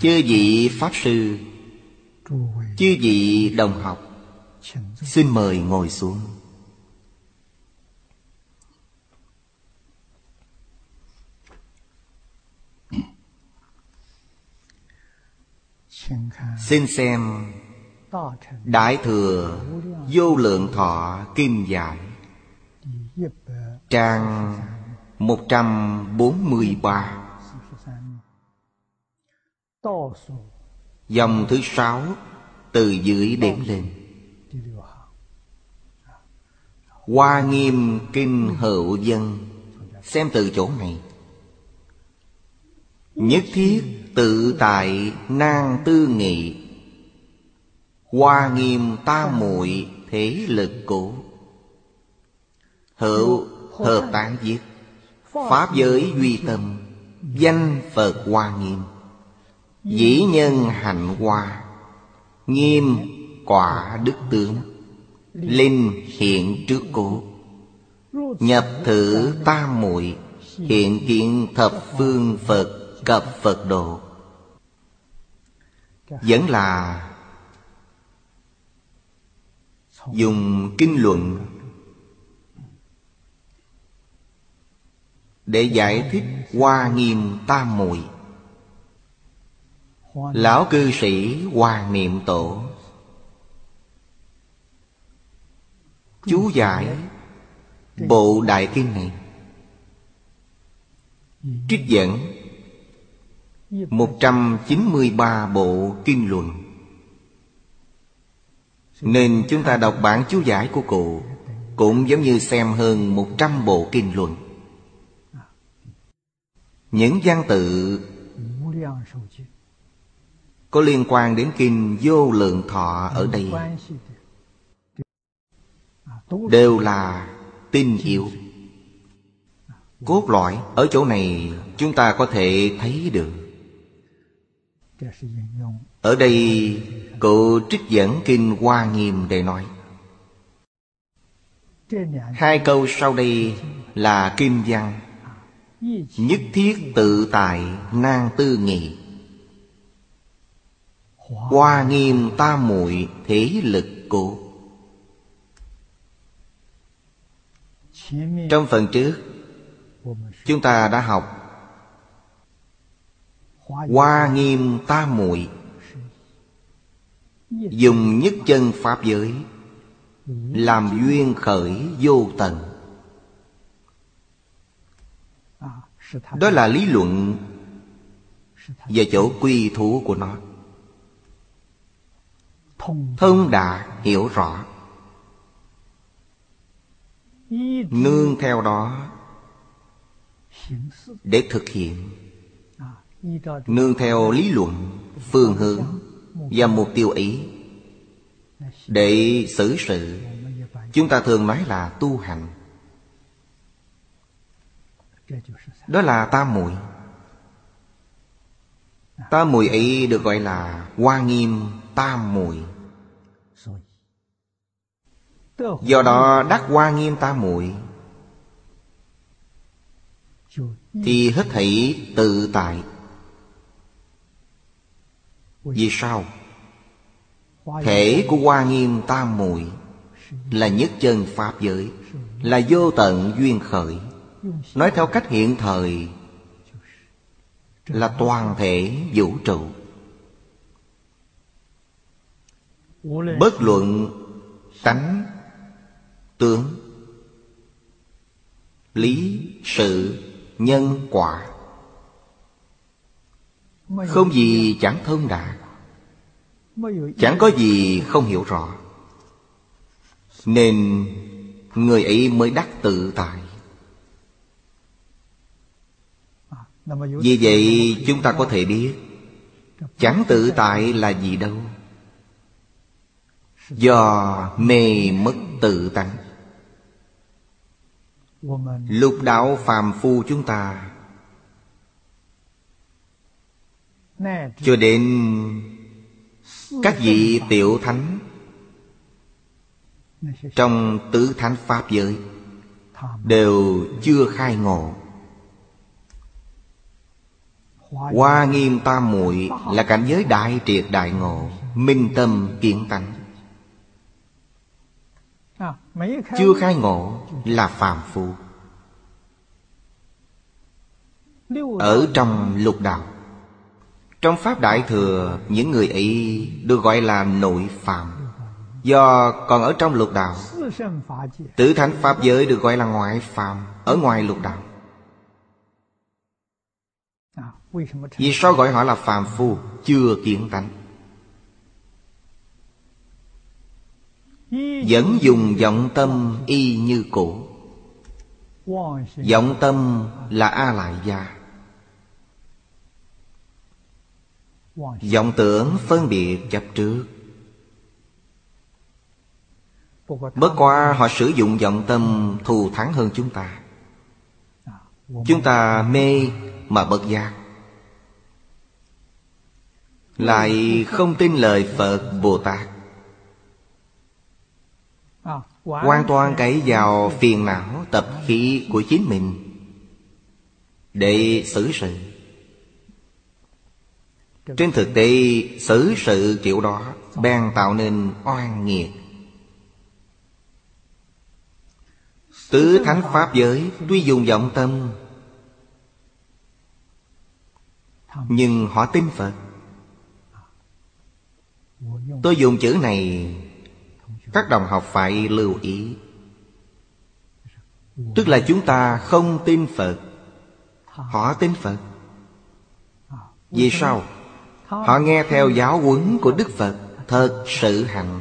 chư vị pháp sư, chư vị đồng học, xin mời ngồi xuống. Xin xem đại thừa vô lượng thọ kim giải trang 143 Dòng thứ sáu Từ dưới điểm lên. Hoa nghiêm kinh hữu dân. Xem từ chỗ này. Nhất thiết tự tại nang tư nghị. Hoa nghiêm ta muội thế lực cũ. Hữu hợp tán giết Pháp giới duy tâm. Danh Phật Hoa Nghiêm. Dĩ nhân hành hoa, Nghiêm quả đức tướng, Linh hiện trước cố Nhập thử tam muội, Hiện kiện thập phương Phật Cập Phật độ. Vẫn là Dùng kinh luận Để giải thích hoa nghiêm tam muội. Lão cư sĩ Hoàng Niệm Tổ. Chú giải Bộ Đại Kinh này. Trích dẫn 193 bộ kinh luận. Nên chúng ta đọc bản chú giải của cụ, Cũng giống như xem hơn 100 bộ kinh luận. Những văn tự có liên quan đến kinh vô lượng thọ ở đây. Đều là tin hiểu. Cốt lõi ở chỗ này chúng ta có thể thấy được. Ở đây cụ trích dẫn kinh Hoa Nghiêm để nói. Hai câu sau đây là kim văn. Nhất thiết tự tại nang tư nghị. Hoa nghiêm ta muội thế lực cố Trong phần trước, Chúng ta đã học. Hoa nghiêm ta muội. Dùng nhất chân Pháp giới, Làm duyên khởi vô tận. Đó là lý luận Và chỗ quy thủ của nó thông đạt hiểu rõ. Nương theo đó để thực hiện. Nương theo lý luận, phương hướng và mục tiêu ý. Để xử sự, chúng ta thường nói là tu hành. Đó là tam muội. Tam muội ấy được gọi là hoa nghiêm tam muội. Do đó đắc hoa nghiêm tam muội. Thì hết thảy tự tại. Vì sao? Thể của hoa nghiêm tam muội là nhất chân pháp giới là vô tận duyên khởi. Nói theo cách hiện thời là toàn thể vũ trụ. bất luận tánh, tướng, lý, sự, nhân, quả. Không gì chẳng thông đạt chẳng có gì không hiểu rõ. Nên người ấy mới đắc tự tại. Vì vậy chúng ta có thể biết, chẳng tự tại là gì đâu do mê mất tự tánh. Lục đạo phàm phu chúng ta cho đến các vị tiểu thánh trong tứ thánh pháp giới đều chưa khai ngộ. Hoa nghiêm tam muội là cảnh giới đại triệt đại ngộ minh tâm kiến tánh. Chưa khai ngộ là phàm phu. Ở trong lục đạo Trong Pháp Đại Thừa Những người ấy được gọi là nội phàm. Do còn ở trong lục đạo Tử thánh Pháp giới được gọi là ngoại phàm Ở ngoài lục đạo. Vì sao gọi họ là phàm phu? Chưa kiến tánh Vẫn dùng vọng tâm y như cũ. Vọng tâm là A Lại Gia vọng tưởng phân biệt chấp trước. Bất qua họ sử dụng vọng tâm thù thắng hơn chúng ta. Chúng ta mê mà bất giác. Lại không tin lời Phật Bồ Tát. Hoàn toàn cấy vào phiền não tập khí của chính mình. Để xử sự. Trên thực tế xử sự kiểu đó Bèn tạo nên oan nghiệt. Tứ thánh pháp giới Tuy dùng vọng tâm Nhưng họ tin Phật. Tôi dùng chữ này các đồng học phải lưu ý. Tức là chúng ta không tin Phật. Họ tin Phật. Vì sao? Họ nghe theo giáo huấn của Đức Phật, Thật sự hành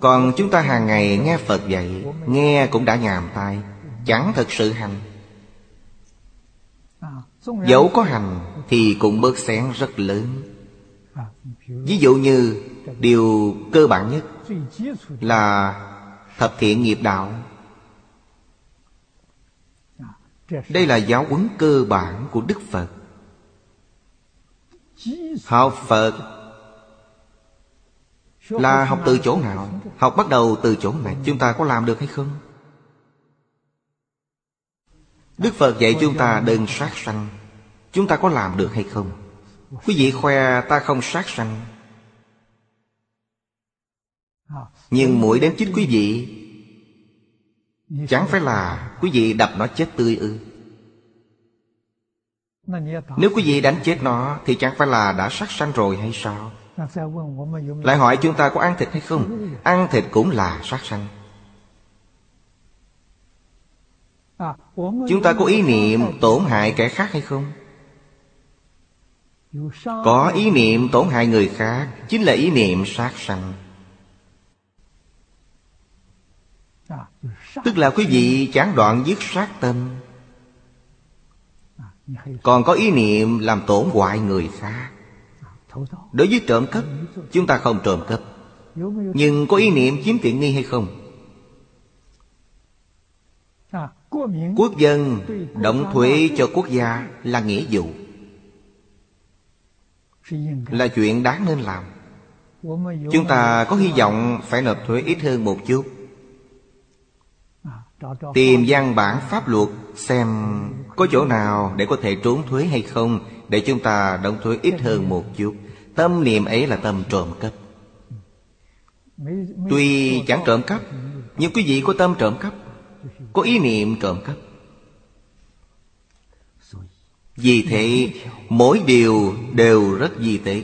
Còn chúng ta hàng ngày nghe Phật dạy, Nghe cũng đã nhàm tai, Chẳng thật sự hành Dẫu có hành Thì cũng bớt xén rất lớn. Ví dụ như Điều cơ bản nhất Là Thập thiện nghiệp đạo. Đây là giáo huấn cơ bản của Đức Phật. Học Phật Là học từ chỗ nào? Học bắt đầu từ chỗ này. Chúng ta có làm được hay không? Đức Phật dạy chúng ta đừng sát sanh. Chúng ta có làm được hay không? Quý vị khoe ta không sát sanh. Nhưng mũi đến chích quý vị, Chẳng phải là quý vị đập nó chết tươi ư? Nếu quý vị đánh chết nó, Thì chẳng phải là đã sát sanh rồi hay sao? Lại hỏi chúng ta có ăn thịt hay không? Ăn thịt cũng là sát sanh. Chúng ta có ý niệm tổn hại kẻ khác hay không? Có ý niệm tổn hại người khác, Chính là ý niệm sát sanh. Tức là quý vị chán đoạn dứt sát tâm. Còn có ý niệm làm tổn hoại người khác. Đối với trộm cắp, Chúng ta không trộm cắp. Nhưng có ý niệm chiếm tiện nghi hay không? Quốc dân động thuế cho quốc gia là nghĩa vụ. Là chuyện đáng nên làm. Chúng ta có hy vọng phải nộp thuế ít hơn một chút. Tìm văn bản pháp luật xem có chỗ nào để có thể trốn thuế hay không Để chúng ta đóng thuế ít hơn một chút. Tâm niệm ấy là tâm trộm cắp. Tuy chẳng trộm cắp Nhưng quý vị có tâm trộm cắp Có ý niệm trộm cắp. Vì thế mỗi điều đều rất di tế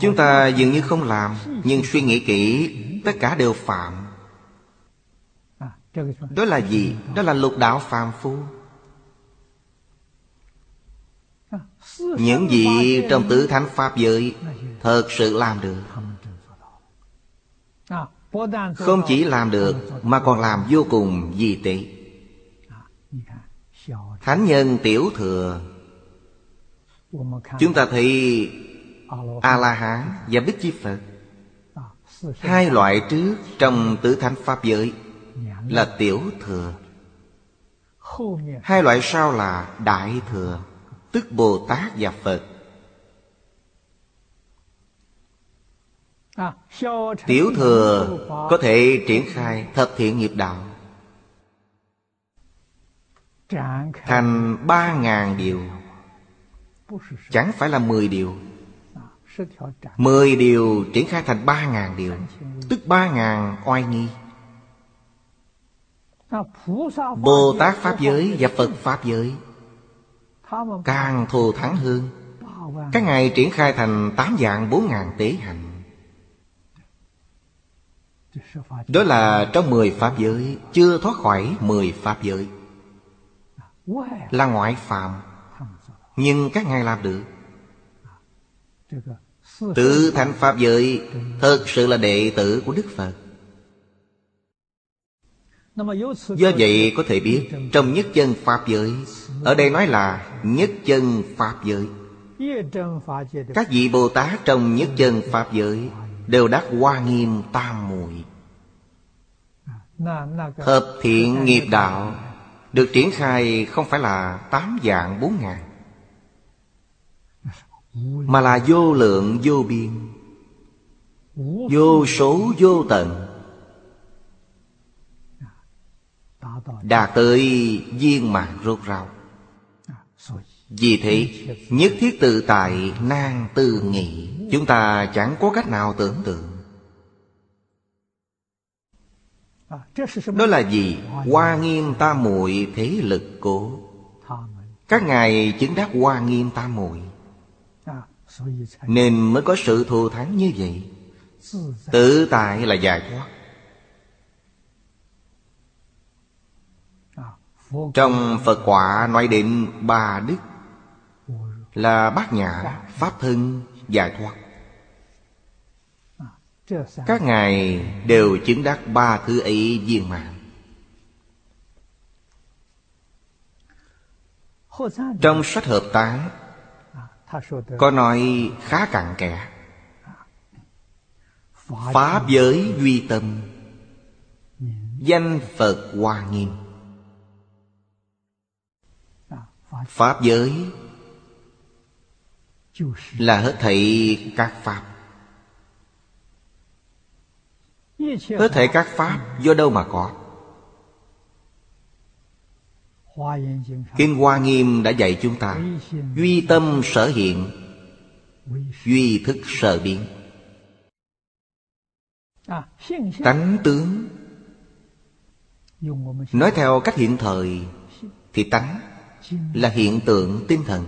Chúng ta dường như không làm, Nhưng suy nghĩ kỹ, Tất cả đều phạm. Đó là gì? Đó là lục đạo phàm phu. Những gì trong tứ thánh Pháp giới Thật sự làm được. Không chỉ làm được, Mà còn làm vô cùng di tế. Thánh nhân tiểu thừa, Chúng ta thấy a la hán và bích chi phật. Hai loại trước trong tứ thánh pháp giới là tiểu thừa. Hai loại sau là đại thừa, tức bồ tát và phật. Tiểu thừa có thể triển khai thập thiện nghiệp đạo. Thành ba ngàn điều, chẳng phải là mười điều. Mười điều triển khai thành ba ngàn điều, Tức ba ngàn oai nghi. Bồ Tát Pháp giới và Phật Pháp giới Càng thù thắng hơn. Các ngài triển khai thành tám dạng bốn ngàn tế hạnh Đó là trong mười Pháp giới, Chưa thoát khỏi mười Pháp giới. Là ngoại phạm Nhưng các ngài làm được. Tứ thánh Pháp giới, Thật sự là đệ tử của Đức Phật. Do vậy có thể biết, Trong nhất chân Pháp giới, Ở đây nói là nhất chân Pháp giới. Các vị Bồ Tát trong nhất chân Pháp giới Đều đắc hoa nghiêm tam muội. Hợp thiện nghiệp đạo Được triển khai không phải là tám dạng bốn ngàn mà là vô lượng, vô biên. Vô số, vô tận. Đạt tới viên mạng rốt ráo. Vì thế, nhất thiết tự tại nan tư nghị, chúng ta chẳng có cách nào tưởng tượng. Đó là gì hoa nghiêm tam muội thế lực cố. Các ngài chứng đắc hoa nghiêm tam muội. Nên mới có sự thù thắng như vậy. Tự tại là giải thoát Trong Phật quả nói đến ba đức Là bát nhã, pháp thân, giải thoát. Các ngài đều chứng đắc ba thứ ấy viên mạng Trong sách hợp tán có nói khá cặn kẽ. Pháp giới duy tâm. Danh phật hoa nghiêm. À, pháp giới là hết thảy các pháp. Hết thảy các pháp do đâu mà có? Kinh Hoa Nghiêm đã dạy chúng ta Duy tâm sở hiện Duy thức sở biến. Tánh tướng Nói theo cách hiện thời Thì tánh là hiện tượng tinh thần.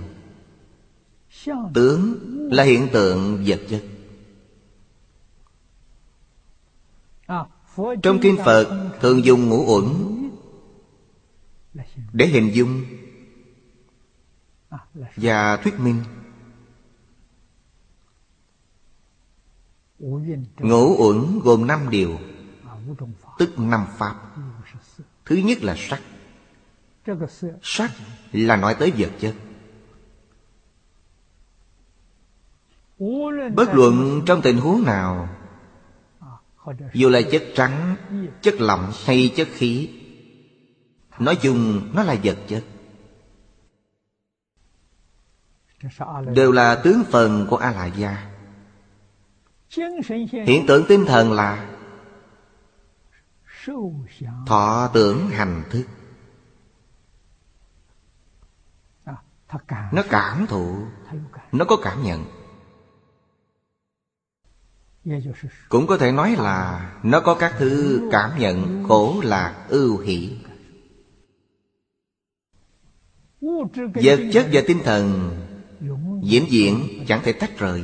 Tướng là hiện tượng vật chất. Trong kinh Phật thường dùng ngũ uẩn để hình dung và thuyết minh. Ngũ uẩn gồm năm điều, tức năm pháp. Thứ nhất là sắc. Sắc là nói tới vật chất. Bất luận trong tình huống nào, dù là chất trắng, chất lỏng hay chất khí nói chung, nó là vật chất. Đều là tướng phần của a la gia hiện tượng tinh thần là thọ tưởng hành thức. Nó cảm thụ, nó có cảm nhận. Cũng có thể nói là nó có các thứ cảm nhận, khổ lạc, ưu hỷ vật chất và tinh thần diễn diện chẳng thể tách rời.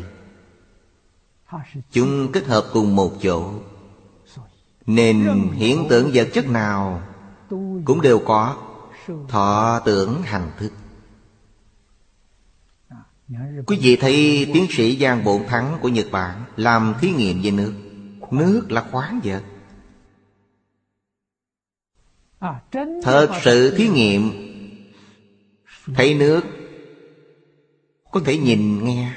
Chúng kết hợp cùng một chỗ. Nên hiện tượng vật chất nào cũng đều có thọ tưởng hành thức. Quý vị thấy tiến sĩ giang bổn thắng của nhật bản làm thí nghiệm về nước. Nước là khoáng vật. Thật sự thí nghiệm thấy nước, có thể nhìn nghe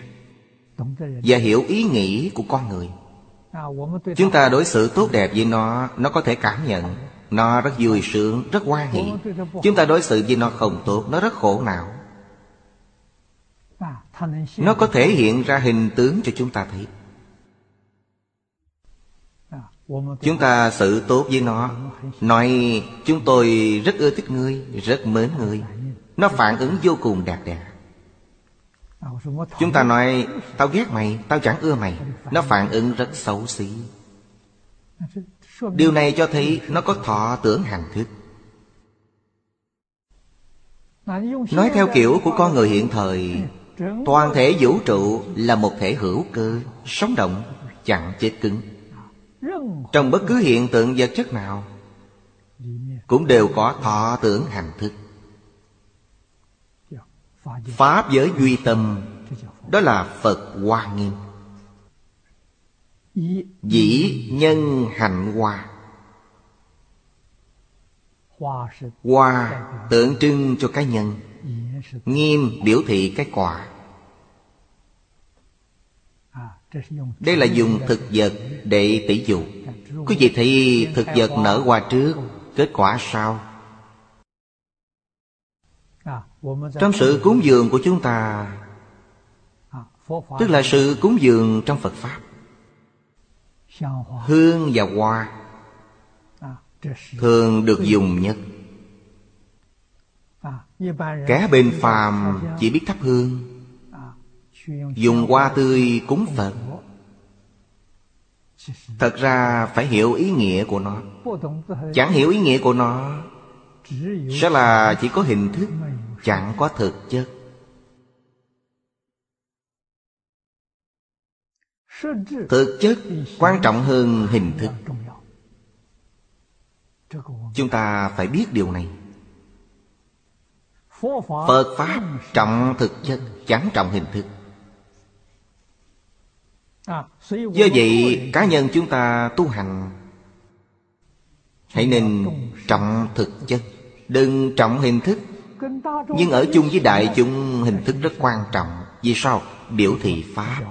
và hiểu ý nghĩ của con người. Chúng ta đối xử tốt đẹp với nó nó có thể cảm nhận. Nó rất vui sướng, rất hoan hỷ. Chúng ta đối xử với nó không tốt, nó rất khổ não. Nó có thể hiện ra hình tướng cho chúng ta thấy. Chúng ta xử tốt với nó. Nói, chúng tôi rất ưa thích ngươi, rất mến ngươi. Nó phản ứng vô cùng đạt đạt Chúng ta nói Tao ghét mày, tao chẳng ưa mày. Nó phản ứng rất xấu xí. Điều này cho thấy Nó có thọ tưởng hành thức. Nói theo kiểu của con người hiện thời Toàn thể vũ trụ là một thể hữu cơ Sống động Chẳng chết cứng. Trong bất cứ hiện tượng vật chất nào Cũng đều có thọ tưởng hành thức. Pháp giới duy tâm, Đó là Phật Hoa Nghiêm. Dĩ nhân hạnh hoa. Hoa tượng trưng cho cái nhân, Nghiêm biểu thị cái quả. Đây là dùng thực vật để tỷ dụ. Quý vị thấy thực vật nở hoa trước, Kết quả sao? Trong sự cúng dường của chúng ta Tức là sự cúng dường trong Phật Pháp. Hương và hoa Thường được dùng nhất. Kẻ bên phàm chỉ biết thắp hương. Dùng hoa tươi cúng Phật. Thật ra phải hiểu ý nghĩa của nó. Chẳng hiểu ý nghĩa của nó. Sẽ là chỉ có hình thức Chẳng có thực chất Thực chất quan trọng hơn hình thức. Chúng ta phải biết điều này. Phật Pháp trọng thực chất, Chẳng trọng hình thức. Do vậy, cá nhân chúng ta tu hành, Hãy nên trọng thực chất. Đừng trọng hình thức. Nhưng ở chung với đại chúng, hình thức rất quan trọng. Vì sao? Biểu thị Pháp.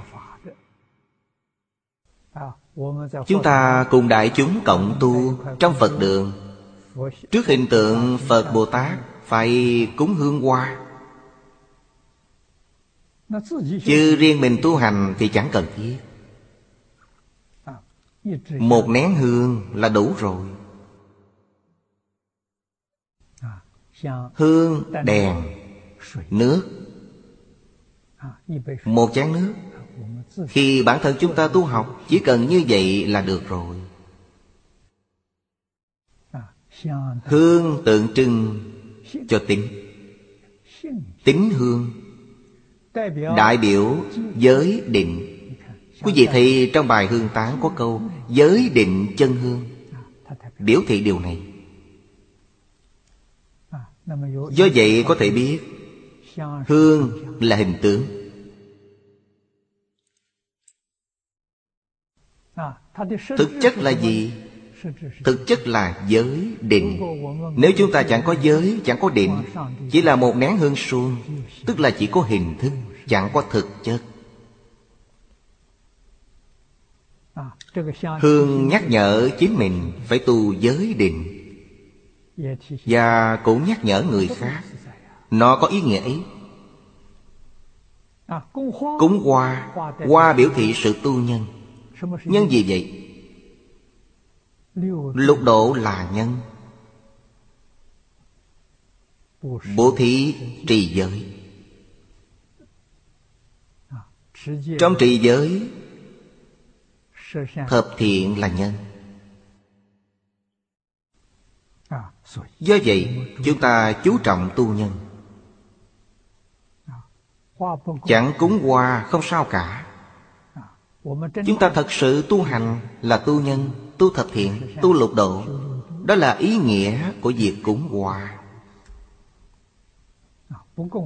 Chúng ta cùng đại chúng cộng tu Trong Phật đường. Trước hình tượng Phật Bồ Tát Phải cúng hương hoa. Chứ riêng mình tu hành thì chẳng cần thiết. Một nén hương là đủ rồi. Hương, đèn, nước. Một chén nước. Khi bản thân chúng ta tu học Chỉ cần như vậy là được rồi. Hương tượng trưng cho tính. Tính hương. Đại biểu giới định. Quý vị thấy trong bài hương tán có câu Giới định chân hương. Biểu thị điều này Do vậy có thể biết Hương là hình tướng. Thực chất là gì? Thực chất là giới định. Nếu chúng ta chẳng có giới, chẳng có định Chỉ là một nén hương suông Tức là chỉ có hình thức Chẳng có thực chất. Hương nhắc nhở chính mình Phải tu giới định. Và cũng nhắc nhở người khác, Nó có ý nghĩa ấy. Cúng hoa Hoa biểu thị sự tu nhân. Nhân gì vậy? Lục độ là nhân. Bố thí trì giới. Trong trì giới, Thập thiện là nhân. Do vậy chúng ta chú trọng tu nhân. Chẳng cúng hoa không sao cả. Chúng ta thật sự tu hành là tu nhân Tu thập thiện, tu lục độ. Đó là ý nghĩa của việc cúng hoa.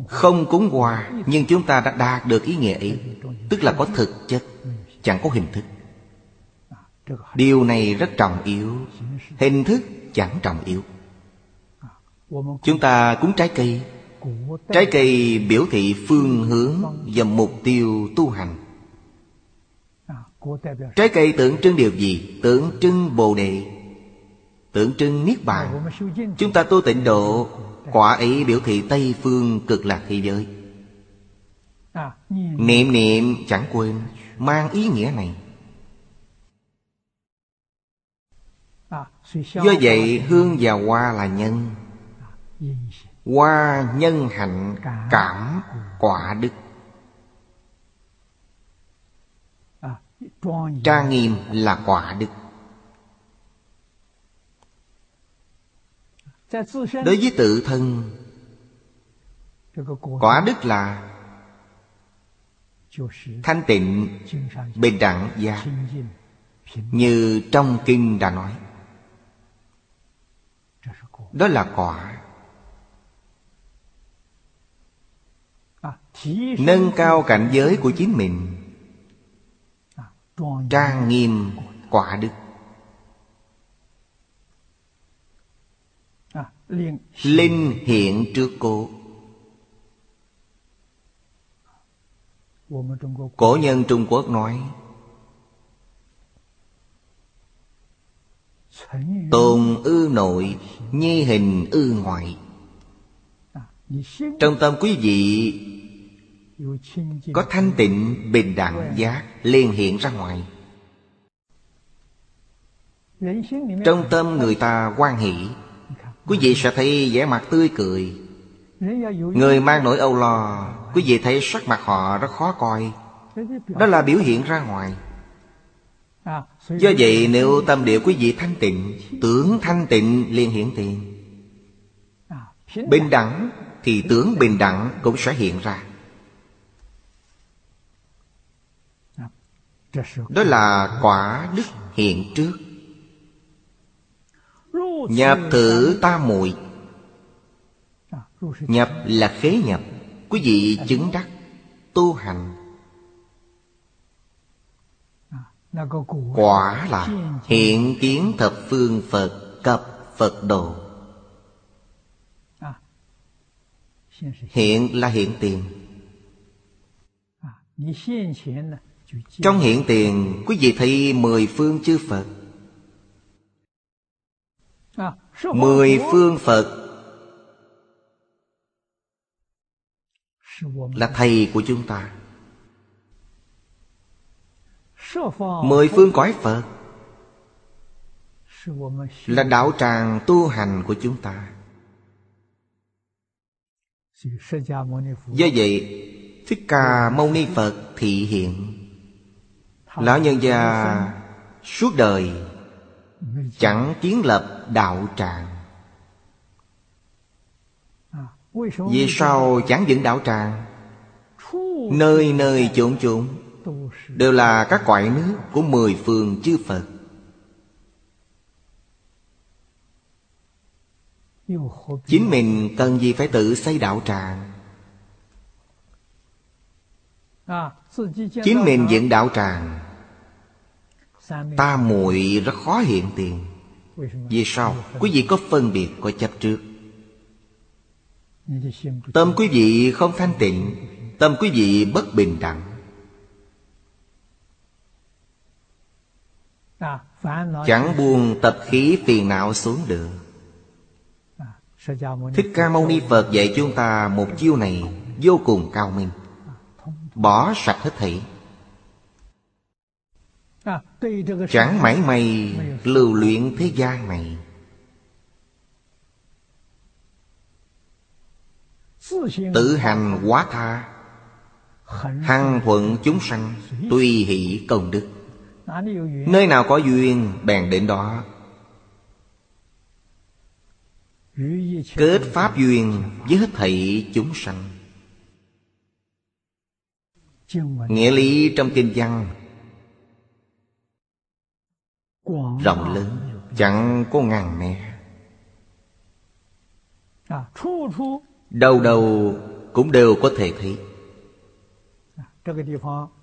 Không cúng hoa Nhưng chúng ta đã đạt được ý nghĩa ấy Tức là có thực chất Chẳng có hình thức. Điều này rất trọng yếu Hình thức chẳng trọng yếu. Chúng ta cúng trái cây. Trái cây biểu thị phương hướng và mục tiêu tu hành. Trái cây tượng trưng điều gì? Tượng trưng Bồ Đề. Tượng trưng Niết Bàn. Chúng ta tu tịnh độ, Quả ấy biểu thị Tây Phương cực lạc thế giới. Niệm niệm chẳng quên, Mang ý nghĩa này. Do vậy, hương và hoa là nhân qua nhân hạnh cảm. quả đức. Trang nghiêm là quả đức. Đối với tự thân quả đức là thanh tịnh bình đẳng dạ. gia như trong kinh đã nói. Đó là quả. nâng cao cảnh giới của chính mình. Trang nghiêm quả đức. Linh hiện trước cô. Cổ nhân trung quốc nói tồn ư nội, nhi hình ư ngoại. Trong tâm quý vị có thanh tịnh bình đẳng giác liền hiện ra ngoài. Trong tâm người ta quan hỷ, quý vị sẽ thấy vẻ mặt tươi cười. Người mang nỗi âu lo, quý vị thấy sắc mặt họ rất khó coi. Đó là biểu hiện ra ngoài. Do vậy, nếu tâm địa quý vị thanh tịnh, tưởng thanh tịnh liền hiện tiền. Bình đẳng thì tưởng bình đẳng cũng sẽ hiện ra. đó là quả đức hiện trước. Nhập thử ta muội nhập là khế nhập. Quý vị chứng đắc, tu hành. Quả là hiện kiến thập phương phật cập phật độ hiện là hiện tiền. Trong hiện tiền, Quý vị thấy mười phương chư Phật. Mười phương Phật Là thầy của chúng ta. Mười phương cõi Phật Là đạo tràng tu hành của chúng ta. Do vậy, Thích Ca Mâu Ni Phật thị hiện. Lão nhân già suốt đời Chẳng kiến lập đạo tràng. Vì sao chẳng dựng đạo tràng? Nơi nơi chỗ chốn Đều là các quại nước của mười phương chư Phật. Chính mình cần gì phải tự xây đạo tràng? chính mình dựng đạo tràng. Ta muội rất khó hiện tiền. Vì sao? Quý vị có phân biệt có chấp trước. Tâm quý vị không thanh tịnh tâm quý vị bất bình đẳng. Chẳng buông tập khí phiền não xuống được. Thích ca mâu ni phật dạy chúng ta một chiêu này vô cùng cao minh. Bỏ sạch hết thảy. Chẳng mãi mày lưu luyện thế gian này. Tự hành quá tha Hăng thuận chúng sanh Tùy hỷ công đức. Nơi nào có duyên bèn đến đó. Kết pháp duyên với hết thảy chúng sanh nghĩa lý trong kinh văn. Rộng lớn chẳng có ngàn mẹ đâu đâu cũng đều có thể thấy.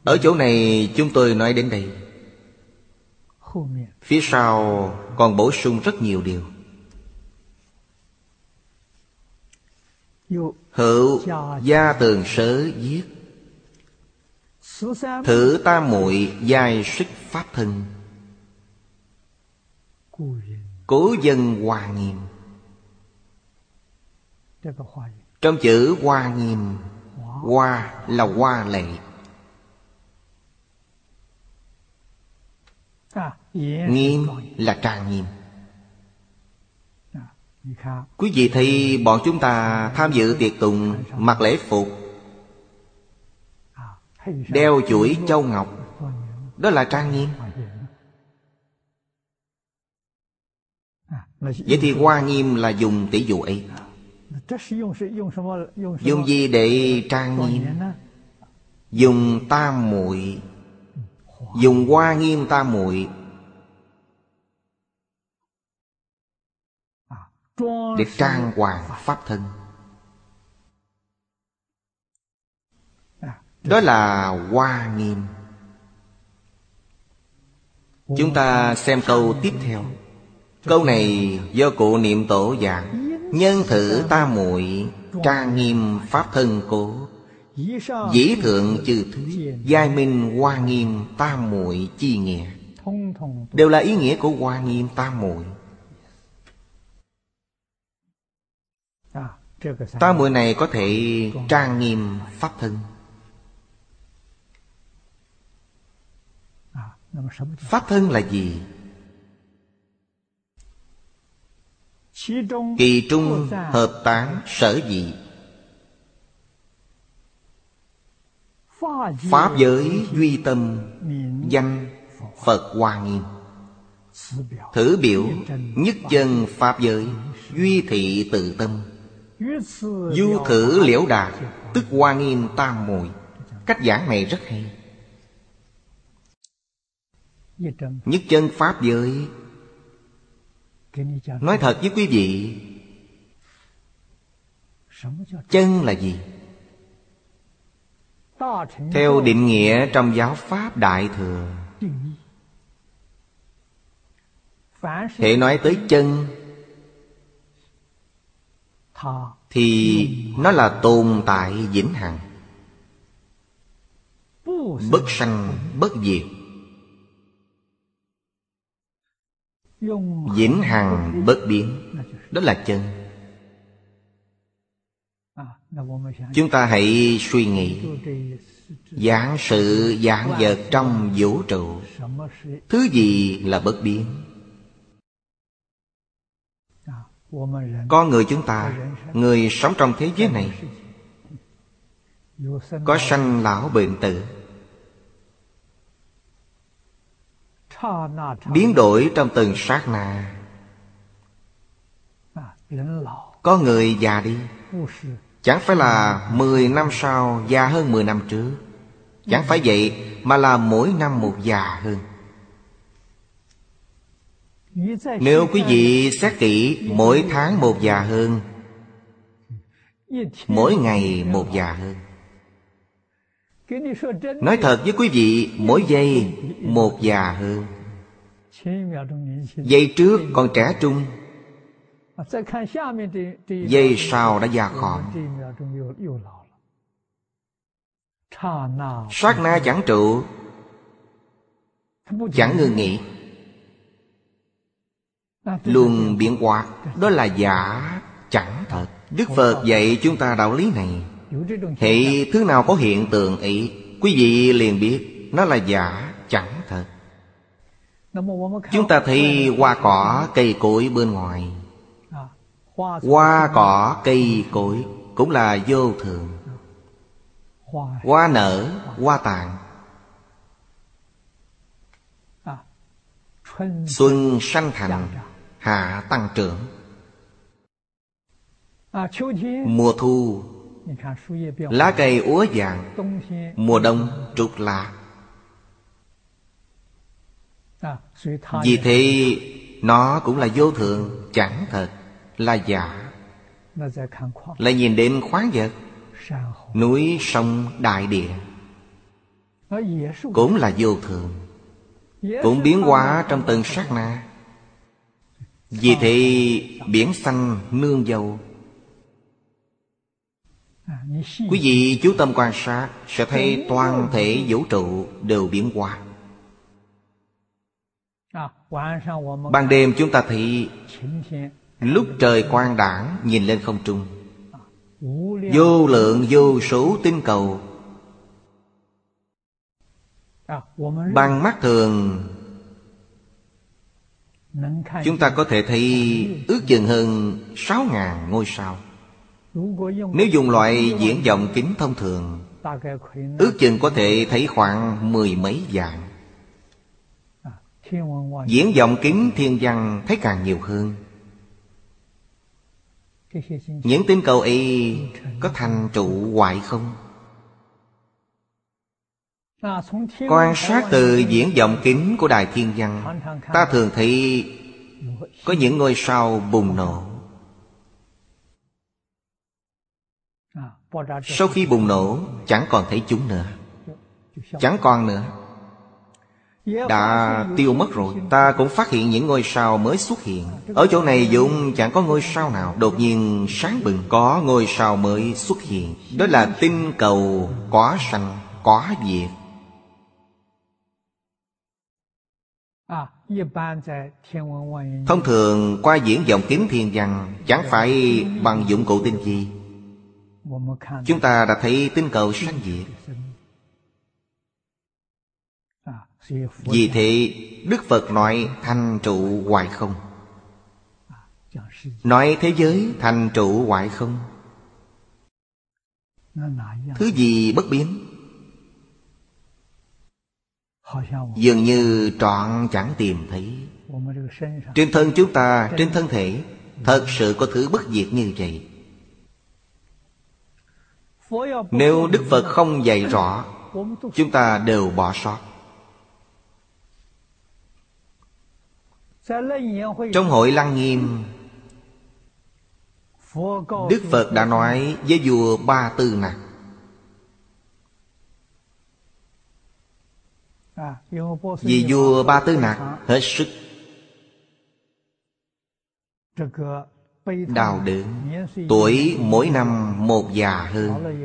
Ở chỗ này chúng tôi nói đến đây. Phía sau còn bổ sung rất nhiều điều. Hữu gia tường sớ viết thử ta muội giai sức pháp thân. Cố dân. Hòa nghiêm. Trong chữ hòa nghiêm hòa là hoa lệ. Nghiêm là trang nghiêm. Quý vị thấy bọn chúng ta tham dự tiệc tùng mặc lễ phục Đeo chuỗi châu ngọc. Đó là trang nghiêm. Vậy thì hoa nghiêm là dùng tỷ dụ ấy. Dùng gì để trang nghiêm? Dùng tam muội. Dùng hoa nghiêm tam muội. Để trang hoàng pháp thân. Đó là hoa nghiêm. Chúng ta xem câu tiếp theo. Câu này do cụ niệm tổ giảng. Nhân thử ta muội Tra nghiêm pháp thân cố. Dĩ thượng chư thứ, Giai minh hoa nghiêm ta muội chi nghĩa. Đều là ý nghĩa của hoa nghiêm ta muội. Ta muội này có thể trang nghiêm pháp thân. Pháp thân là gì? Kỳ trung hợp tán sở dị Pháp giới duy tâm Danh Phật. Hoa Nghiêm. Thử biểu Nhất chân Pháp giới Duy thị tự tâm. Du thử liễu đạt Tức Hoa Nghiêm tam mùi. Cách giảng này rất hay. Nhất chân Pháp giới. Nói thật với quý vị Chân là gì? Theo định nghĩa trong giáo Pháp Đại Thừa. Hệ nói tới chân Thì nó là tồn tại vĩnh hằng. Bất sanh, bất diệt. vĩnh hằng bất biến. Đó là chân. Chúng ta hãy suy nghĩ. Giảng sự, giảng vật trong vũ trụ. Thứ gì là bất biến? Có người chúng ta, người sống trong thế giới này, có sanh lão bệnh tử biến đổi trong từng sát na. Có người già đi, chẳng phải là 10 năm sau, già hơn 10 năm trước. Chẳng phải vậy mà là mỗi năm một già hơn. Nếu quý vị xét kỹ, mỗi tháng một già hơn, mỗi ngày một già hơn nói thật với quý vị, mỗi giây một già hơn. Giây trước còn trẻ trung. Giây sau đã già khòm sát na chẳng trụ, chẳng ngừng nghỉ. Luôn biện hoạt, đó là giả chẳng thật. Đức phật dạy chúng ta đạo lý này. Hệ thứ nào có hiện tượng ấy, Quý vị liền biết, Nó là giả, chẳng thật. Chúng ta thấy hoa cỏ, cây cối bên ngoài. Hoa cỏ, cây cối Cũng là vô thường. Hoa nở, Hoa tàn. Xuân sanh thành, Hạ tăng trưởng. Mùa thu Lá cây úa vàng Mùa đông trục lạ Vì thế Nó cũng là vô thường Chẳng thật Là giả. Lại nhìn đến khoáng vật Núi sông đại địa. Cũng là vô thường Cũng biến hóa trong từng sát na. Vì thế biển xanh nương dầu Quý vị chú tâm quan sát Sẽ thấy toàn thể vũ trụ đều biến hóa. Ban đêm chúng ta thì Lúc trời quang đảng nhìn lên không trung. Vô lượng vô số tinh cầu. Bằng mắt thường Chúng ta có thể thấy. ước chừng hơn sáu ngàn ngôi sao. Nếu dùng loại diễn vọng kính thông thường, Ước chừng có thể thấy khoảng mười mấy dạng Diễn vọng kính thiên văn thấy càng nhiều hơn. Những tinh cầu y có thành trụ hoại không? Quan sát từ diễn vọng kính của Đài Thiên Văn, Ta thường thấy có những ngôi sao bùng nổ. Sau khi bùng nổ Chẳng còn thấy chúng nữa. Chẳng còn nữa. Đã tiêu mất rồi Ta cũng phát hiện những ngôi sao mới xuất hiện. Ở chỗ này dụng chẳng có ngôi sao nào. Đột nhiên sáng bừng Có ngôi sao mới xuất hiện. Đó là tinh cầu có sanh có diệt. Thông thường qua diễn dòng kiếm thiên văn Chẳng phải bằng dụng cụ tinh gì Chúng ta đã thấy tinh cầu sanh diệt. Vì thế Đức Phật nói thành trụ hoại không? Nói thế giới thành trụ hoại không? Thứ gì bất biến? Dường như trọn chẳng tìm thấy. Trên thân chúng ta, trên thân thể Thật sự có thứ bất diệt như vậy. Nếu Đức Phật không dạy rõ, Chúng ta đều bỏ sót. Trong hội Lăng Nghiêm, Đức Phật đã nói với vua Ba Tư này, Vì vua Ba Tư Nạc hết sức. Đào đớn. Tuổi mỗi năm một già hơn,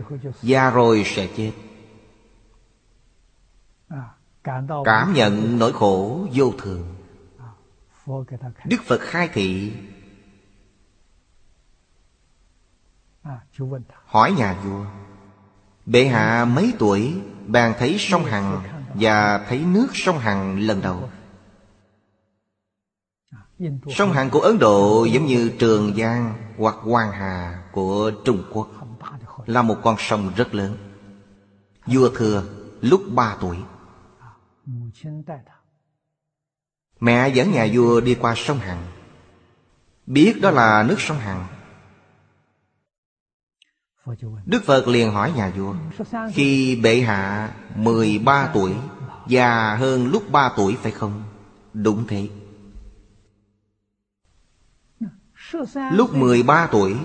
Già rồi sẽ chết. Cảm nhận nỗi khổ vô thường. Đức Phật khai thị. Hỏi nhà vua, Bệ hạ mấy tuổi? Bàn thấy sông Hằng Và thấy nước sông Hằng lần đầu. Sông Hằng của Ấn Độ giống như Trường Giang hoặc Hoàng Hà của Trung Quốc Là một con sông rất lớn. Vua thừa lúc 3 tuổi. Mẹ dẫn nhà vua đi qua sông Hằng. Biết đó là nước sông Hằng. Đức Phật liền hỏi nhà vua Khi bệ hạ 13 tuổi Già hơn lúc 3 tuổi phải không? Đúng thế. Lúc 13 tuổi,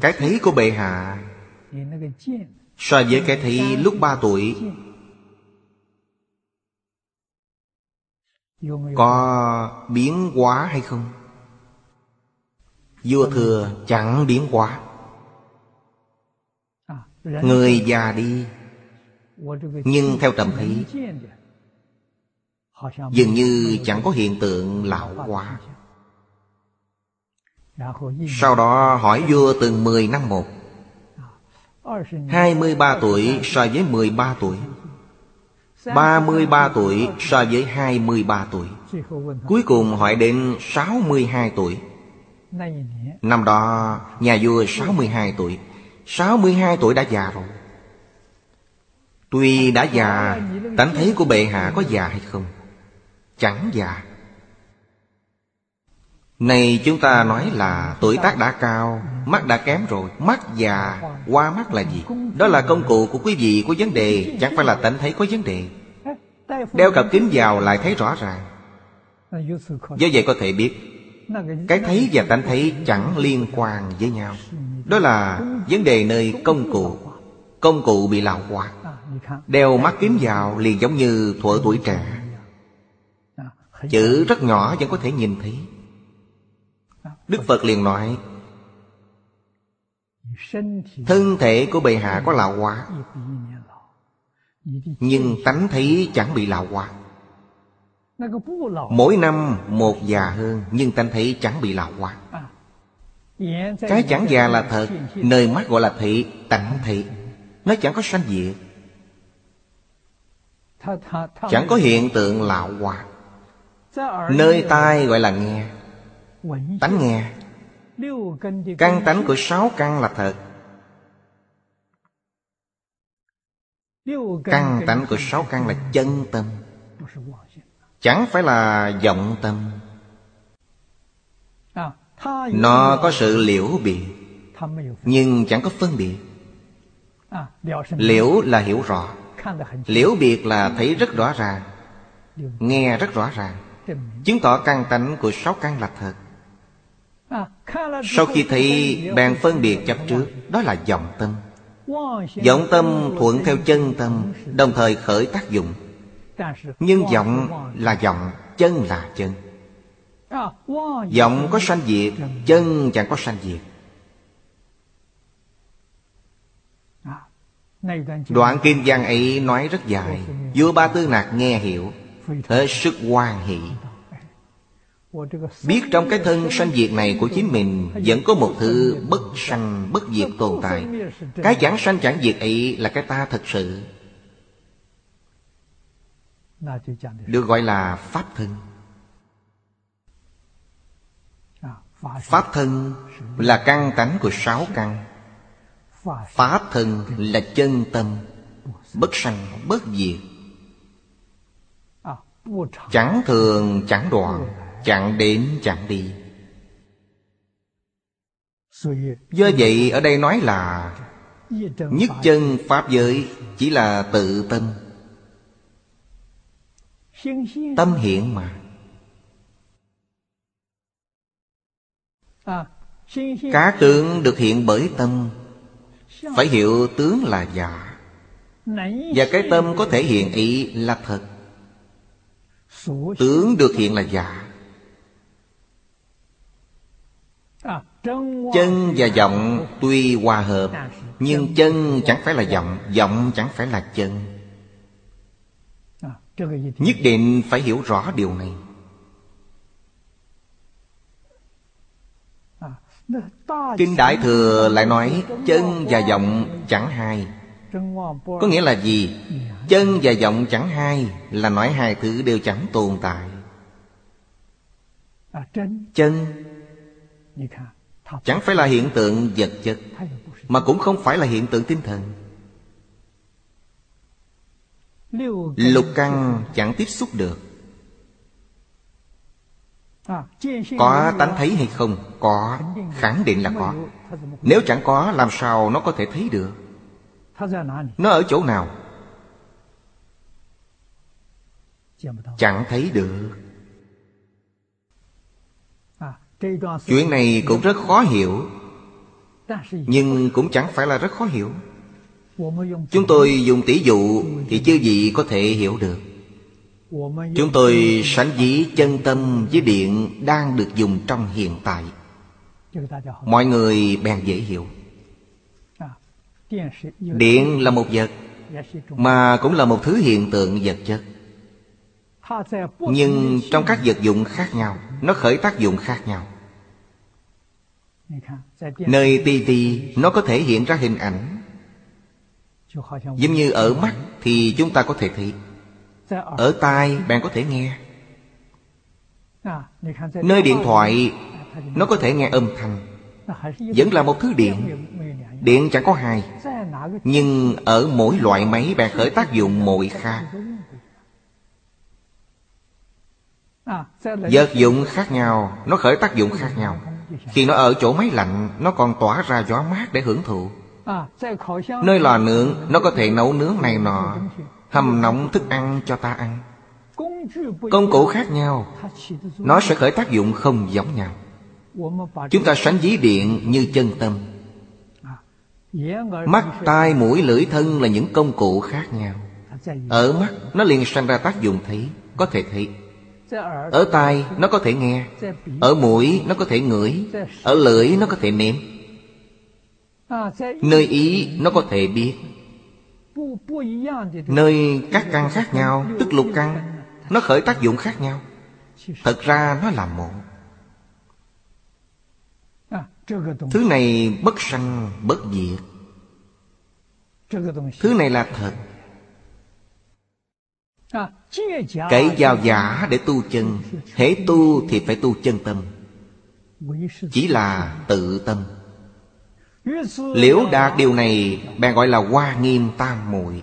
Cái thấy của bệ hạ. So với cái thấy lúc 3 tuổi, Có biến quá hay không? Vua thừa chẳng biến quá Người già đi, Nhưng theo trầm thấy, Dường như chẳng có hiện tượng lão quá sau đó hỏi vua từng 10 năm một. 23 tuổi so với 13 tuổi. 33 tuổi so với 23 tuổi. Cuối cùng hỏi đến 62 tuổi. Năm đó nhà vua 62 tuổi. 62 tuổi đã già rồi. Tuy đã già Tánh thế của bệ hạ có già hay không? Chẳng già. Này chúng ta nói là tuổi tác đã cao, Mắt đã kém rồi, Mắt già Qua mắt là gì? Đó là công cụ của quý vị có vấn đề Chẳng phải là tánh thấy có vấn đề. Đeo cặp kính vào lại thấy rõ ràng. Do vậy có thể biết, Cái thấy và tánh thấy chẳng liên quan với nhau. Đó là vấn đề nơi công cụ. Công cụ bị lão hóa. Đeo mắt kính vào liền giống như thuở tuổi trẻ. Chữ rất nhỏ vẫn có thể nhìn thấy. Đức Phật liền nói, Thân thể của bệ hạ có lão hóa, Nhưng tánh thấy chẳng bị lão hóa. Mỗi năm một già hơn, Nhưng tánh thấy chẳng bị lão hóa. Cái chẳng già là thật, Nơi mắt gọi là thị, tánh thị. Nó chẳng có sanh diệt, Chẳng có hiện tượng lão hóa. Nơi tai gọi là nghe. Tánh nghe. Căn tánh của sáu căn là thật. Căn tánh của sáu căn là chân tâm. Chẳng phải là vọng tâm. Nó có sự liễu biệt Nhưng chẳng có phân biệt. Liễu là hiểu rõ. Liễu biệt là thấy rất rõ ràng, Nghe rất rõ ràng. Chứng tỏ căn tánh của sáu căn là thật. Sau khi thấy bèn phân biệt chấp trước, Đó là vọng tâm. Vọng tâm thuận theo chân tâm, Đồng thời khởi tác dụng. Nhưng vọng là vọng Chân là chân. Vọng có sanh diệt, Chân chẳng có sanh diệt. Đoạn kim giang ấy nói rất dài, Vua Ba Tư Nạc nghe hiểu, Hết sức hoan hỷ. Biết trong cái thân sanh diệt này của chính mình, Vẫn có một thứ bất sanh, bất diệt tồn tại. Cái chẳng sanh chẳng diệt ấy là cái ta thật sự. Được gọi là Pháp thân. Pháp thân là căn tánh của sáu căn. Pháp thân là chân tâm, Bất sanh, bất diệt. Chẳng thường, chẳng đoạn. Chẳng đến chẳng đi. Do vậy ở đây nói là Nhất chân Pháp giới Chỉ là tự tâm. Tâm hiện mà. Cá tướng được hiện bởi tâm. Phải hiểu tướng là giả Và cái tâm có thể hiện ý là thật. Tướng được hiện là giả Chân và giọng tuy hòa hợp, Nhưng chân chẳng phải là giọng Giọng chẳng phải là chân. Nhất định phải hiểu rõ điều này. Kinh Đại Thừa lại nói, Chân và giọng chẳng hai. Có nghĩa là gì? Chân và giọng chẳng hai Là nói hai thứ đều chẳng tồn tại. Chân Chẳng phải là hiện tượng vật chất Mà cũng không phải là hiện tượng tinh thần。Lục căn chẳng tiếp xúc được。Có tánh thấy hay không? Có, khẳng định là có。Nếu chẳng có, làm sao nó có thể thấy được? Nó ở chỗ nào? Chẳng thấy được Chuyện này cũng rất khó hiểu. Nhưng cũng chẳng phải là rất khó hiểu. Chúng tôi dùng tỷ dụ Thì chưa gì có thể hiểu được. Chúng tôi sánh ví chân tâm với điện Đang được dùng trong hiện tại. Mọi người bèn dễ hiểu. Điện là một vật, Mà cũng là một thứ hiện tượng vật chất. Nhưng trong các vật dụng khác nhau nó khởi tác dụng khác nhau. Nơi tivi nó có thể hiện ra hình ảnh. Giống như ở mắt thì chúng ta có thể thấy. Ở tai, bạn có thể nghe. Nơi điện thoại, Nó có thể nghe âm thanh. Vẫn là một thứ điện. Điện chẳng có hai Nhưng ở mỗi loại máy bạn khởi tác dụng mỗi khác. Vật dụng khác nhau Nó khởi tác dụng khác nhau. Khi nó ở chỗ máy lạnh Nó còn tỏa ra gió mát để hưởng thụ. Nơi lò nướng Nó có thể nấu nướng này nọ Hầm nóng thức ăn cho ta ăn. Công cụ khác nhau Nó sẽ khởi tác dụng không giống nhau. Chúng ta sánh ví điện như chân tâm. Mắt, tai, mũi, lưỡi, thân là những công cụ khác nhau. Ở mắt nó liền sanh ra tác dụng thấy Có thể thấy ở tai nó có thể nghe, Ở mũi nó có thể ngửi, Ở lưỡi nó có thể nếm. Nơi ý nó có thể biết. Nơi các căn khác nhau, Tức lục căn, Nó khởi tác dụng khác nhau. Thật ra nó là một. Thứ này bất sanh, bất diệt. Thứ này là thật. Cậy vào giả để tu chân, Hễ tu thì phải tu chân tâm. Chỉ là tự tâm. Liễu đạt điều này Bèn gọi là hoa nghiêm tam muội.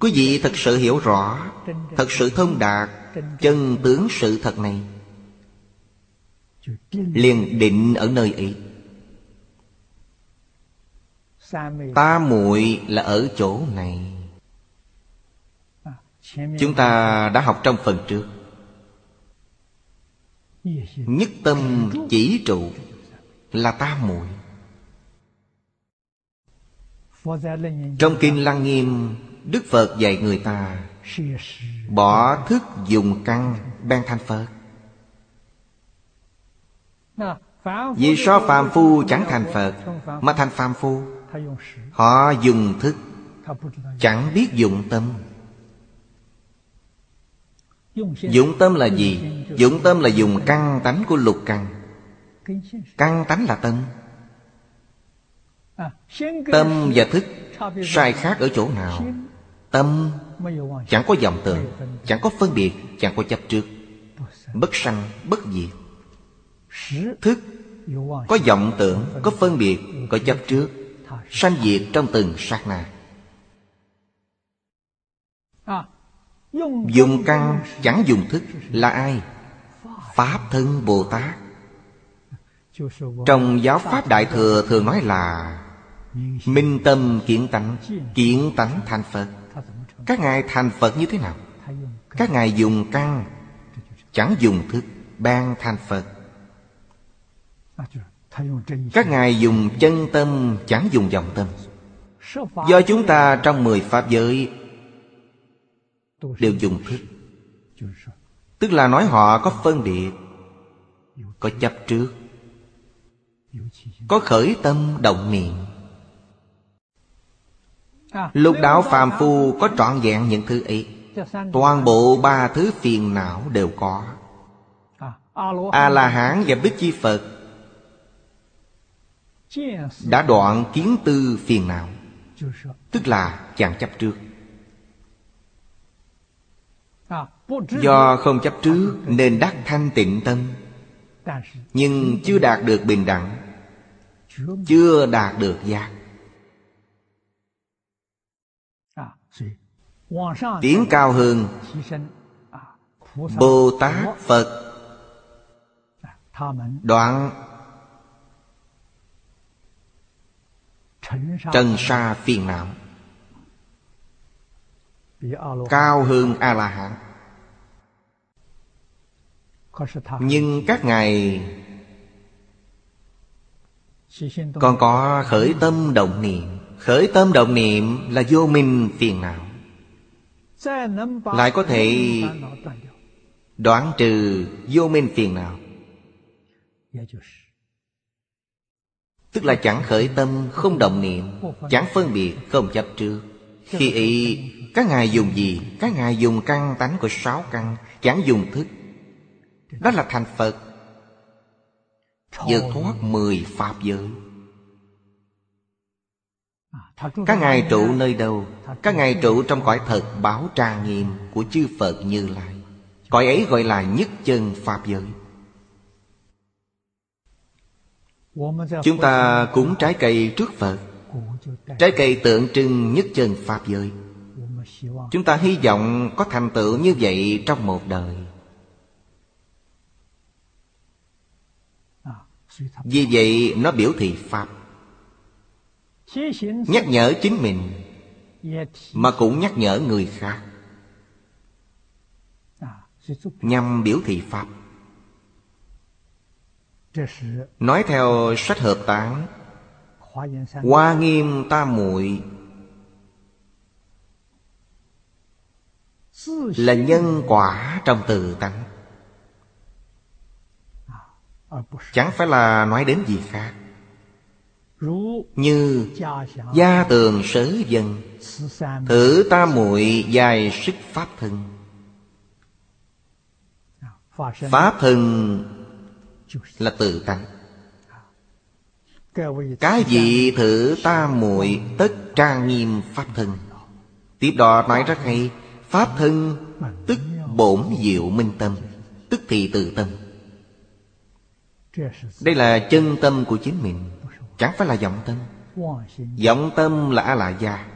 Quý vị thật sự hiểu rõ, Thật sự thông đạt Chân tướng sự thật này. Liền định ở nơi ấy. Ta muội là ở chỗ này. Chúng ta đã học trong phần trước. Nhất tâm chỉ trụ Là ta muội. Trong Kinh Lăng Nghiêm, Đức Phật dạy người ta, Bỏ thức dùng căn ban thành Phật. Vì sao phàm phu chẳng thành Phật, Mà thành phàm phu. Họ dùng thức, Chẳng biết dụng tâm. Dụng tâm là gì? Dụng tâm là dùng căn tánh của lục căn Căn tánh là tâm Tâm và thức sai khác ở chỗ nào? Tâm chẳng có dòng tưởng Chẳng có phân biệt, Chẳng có chấp trước. Bất sanh, bất diệt. Thức có vọng tưởng, Có phân biệt, Có chấp trước. Sanh diệt trong từng sát na. Dùng căn chẳng dùng thức Là ai? Pháp thân Bồ Tát Trong giáo Pháp Đại Thừa thường nói là Minh tâm kiện tánh Kiện tánh thành Phật Các ngài thành Phật như thế nào? Các ngài dùng căn Chẳng dùng thức Ban thành Phật các ngài dùng chân tâm chẳng dùng dòng tâm Do chúng ta trong mười pháp giới Đều dùng thức. Tức là nói họ có phân biệt Có chấp trước Có khởi tâm động niệm. Lục đạo phàm phu có trọn vẹn những thứ ấy. Toàn bộ ba thứ phiền não đều có. A-la-hán và Bích Chi Phật đã đoạn kiến tư phiền não tức là chẳng chấp trước do không chấp trước nên đắc thanh tịnh tâm. Nhưng chưa đạt được bình đẳng, chưa đạt được giác. Tiến cao hơn bồ tát phật. Đoạn trần sa phiền não. Cao hơn a la hán nhưng các ngài còn có khởi tâm động niệm. Khởi tâm động niệm là vô minh phiền não. lại có thể đoạn trừ vô minh phiền não. Tức là chẳng khởi tâm, không động niệm Chẳng phân biệt, không chấp trước. Khi ý các ngài dùng gì? Các ngài dùng căn tánh của sáu căn Chẳng dùng thức Đó là thành Phật. Vượt thoát mười Pháp giới. Các ngài trụ nơi đâu? Các ngài trụ trong cõi thật báo trang nghiêm Của chư Phật Như Lai. Cõi ấy gọi là nhất chân Pháp giới. Chúng ta cúng trái cây trước Phật. Trái cây tượng trưng nhất chân Pháp giới. Chúng ta hy vọng có thành tựu như vậy trong một đời Vì vậy, nó biểu thị Pháp. Nhắc nhở chính mình, Mà cũng nhắc nhở người khác. Nhằm biểu thị Pháp. Nói theo sách hợp tán Hoa nghiêm tam muội Là nhân quả trong từ tánh. Chẳng phải là nói đến gì khác. Như Gia tường sớ dân, Thử ta muội dài sức pháp thân. Pháp thân là tự tánh. Cái gì thử ta muội tất trang nghiêm pháp thân. Tiếp đó nói rất hay, Pháp thân tức bổn diệu minh tâm, Tức thì tự tâm. Đây là chân tâm của chính mình. Chẳng phải là vọng tâm. Vọng tâm là A-la-gia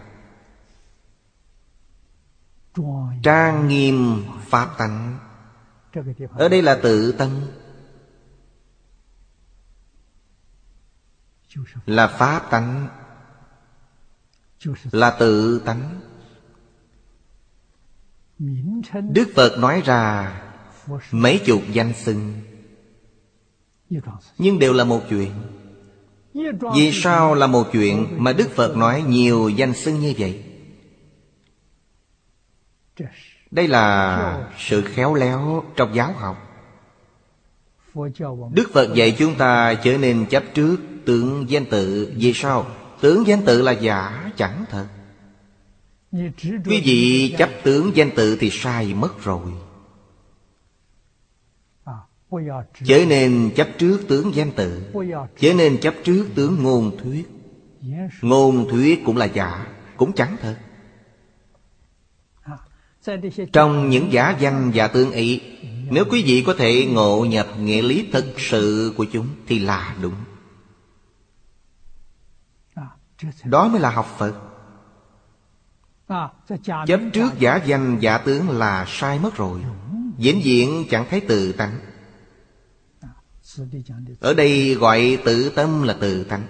Trang nghiêm Pháp tánh. Ở đây là tự tâm. Là Pháp tánh. Là tự tánh. Đức Phật nói ra, Mấy chục danh xưng. Nhưng đều là một chuyện. Vì sao là một chuyện Mà Đức Phật nói nhiều danh xưng như vậy? Đây là sự khéo léo trong giáo học. Đức Phật dạy chúng ta trở nên chấp trước tướng danh tự. Vì sao? Tướng danh tự là giả chẳng thật. Quý vị chấp tướng danh tự thì sai mất rồi Chớ nên chấp trước tướng danh tự. Chớ nên chấp trước tướng ngôn thuyết. Ngôn thuyết cũng là giả, Cũng chẳng thật. Trong những giả danh và tương ý, Nếu quý vị có thể ngộ nhập nghĩa lý thực sự của chúng Thì là đúng. Đó mới là học Phật. Chấp trước giả danh giả tướng là sai mất rồi. Diễn diện chẳng thấy tự tánh. Ở đây gọi tự tâm là tự tánh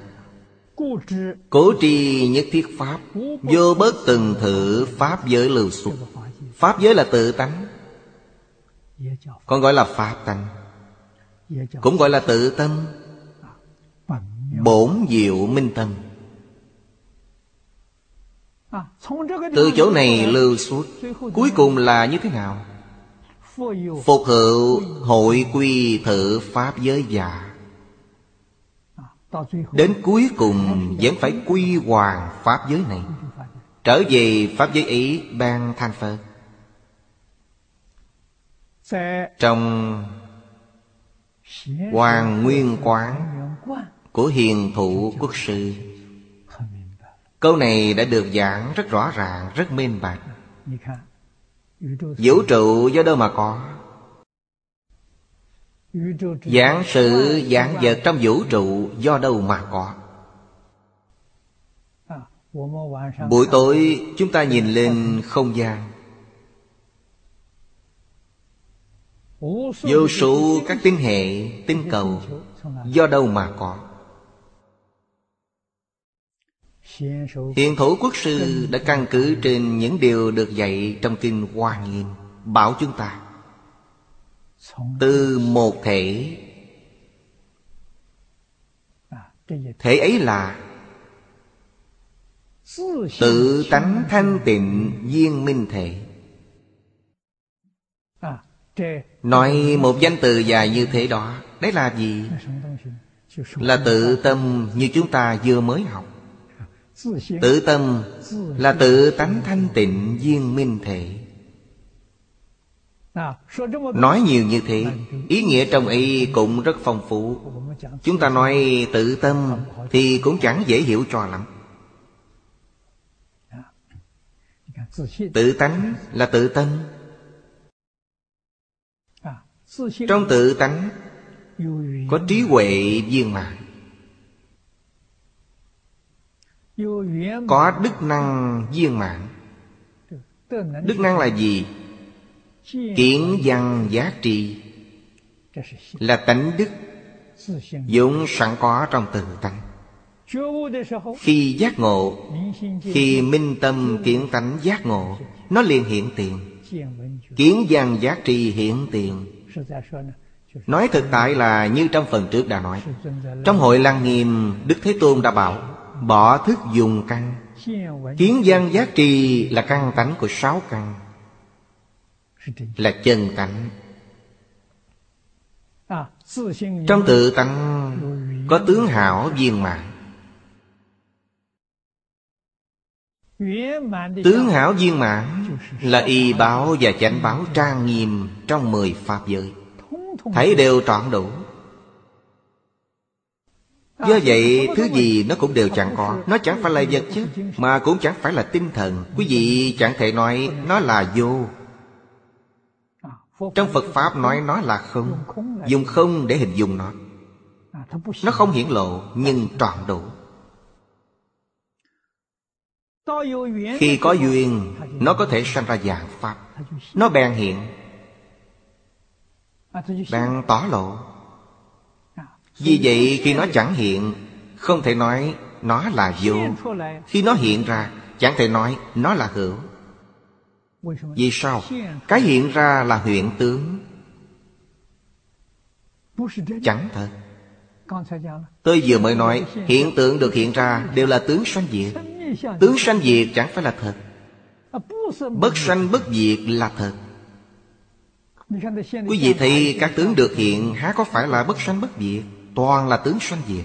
Cố tri nhất thiết Pháp. Vô bất từng thử Pháp giới lưu xuất. Pháp giới là tự tánh Còn gọi là Pháp tánh Cũng gọi là tự tâm. Bổn diệu minh tâm. Từ chỗ này lưu xuất. Cuối cùng là như thế nào Phục hữu hội quy thử Pháp giới già. Đến cuối cùng vẫn phải quy hoàng Pháp giới này. Trở về Pháp giới ý ban thanh Phật Trong Hoàng Nguyên Quán Của Hiền Thụ Quốc Sư Câu này đã được giảng rất rõ ràng, rất minh bạch. Vũ trụ do đâu mà có? Giảng sự giảng vật trong vũ trụ do đâu mà có? Buổi tối chúng ta nhìn lên không gian. Vô số các tinh hệ, tinh cầu Do đâu mà có? Hiện thủ quốc sư đã căn cứ trên những điều được dạy trong kinh Hoa Nghiêm Bảo chúng ta. Từ một thể Thể ấy là Tự tánh thanh tịnh viên minh thể. Nói một danh từ dài như thế đó Đấy là gì? Là tự tâm như chúng ta vừa mới học Tự tâm là tự tánh thanh tịnh viên minh thể. Nói nhiều như thế Ý nghĩa trong ấy cũng rất phong phú. Chúng ta nói tự tâm Thì cũng chẳng dễ hiểu cho lắm. Tự tánh là tự tâm. Trong tự tánh Có trí huệ viên mạng có đức năng viên mãn. Đức năng là gì? Kiến văn giá trị. Là tánh đức vốn sẵn có trong tự tánh. Khi giác ngộ khi minh tâm kiến tánh giác ngộ nó liền hiện tiền. Kiến văn giá trị hiện tiền. Nói thực tại là như trong phần trước đã nói. Trong hội lăng nghiêm đức thế tôn đã bảo Bỏ thức dùng căn. Kiến văn giác trì là căn tánh của sáu căn, Là chân tánh. Trong tự tánh Có tướng hảo viên mãn. Tướng hảo viên mãn Là y báo và chánh báo trang nghiêm Trong mười pháp giới. Thấy đều trọn đủ. Do vậy, thứ gì nó cũng đều chẳng có. Nó chẳng phải là vật chất Mà cũng chẳng phải là tinh thần. Quý vị, chẳng thể nói nó là vô. Trong Phật Pháp nói nó là không. Dùng không để hình dung nó. Nó không hiển lộ, nhưng trọn đủ. Khi có duyên, Nó có thể sanh ra dạng Pháp. Nó bèn hiện, Bèn tỏ lộ. Vì vậy khi nó chẳng hiện, Không thể nói nó là vô. Khi nó hiện ra, Chẳng thể nói nó là hữu. Vì sao? Cái hiện ra là hiện tướng. Chẳng thật. Tôi vừa mới nói, Hiện tượng được hiện ra đều là tướng sanh diệt. Tướng sanh diệt chẳng phải là thật. Bất sanh, bất diệt là thật. Quý vị thấy các tướng được hiện, Há có phải là bất sanh, bất diệt? Toàn là tướng sanh diệt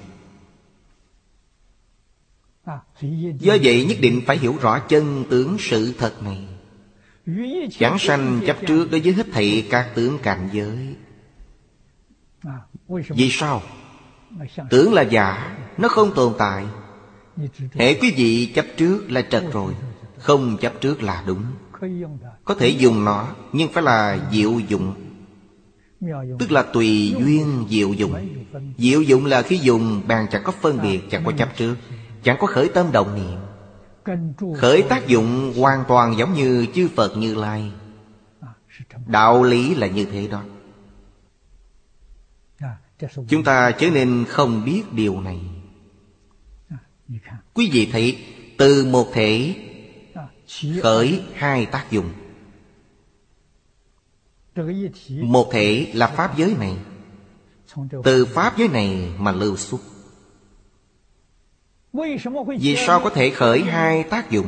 Do vậy nhất định phải hiểu rõ chân tướng sự thật này. Chẳng sanh chấp trước đối với hết thảy các tướng cảnh giới. Vì sao? Tưởng là giả Nó không tồn tại. Hệ quý vị chấp trước là trật rồi Không chấp trước là đúng. Có thể dùng nó Nhưng phải là diệu dụng Tức là tùy duyên diệu dụng. Diệu dụng là khi dùng Bàn chẳng có phân biệt, Chẳng có chấp trước, Chẳng có khởi tâm động niệm. Khởi tác dụng hoàn toàn giống như chư Phật Như Lai. Đạo lý là như thế đó. Chúng ta chớ nên không biết điều này. Quý vị thấy, Từ một thể Khởi hai tác dụng. Một thể là Pháp giới này. Từ Pháp giới này mà lưu xuất. Vì sao có thể khởi hai tác dụng?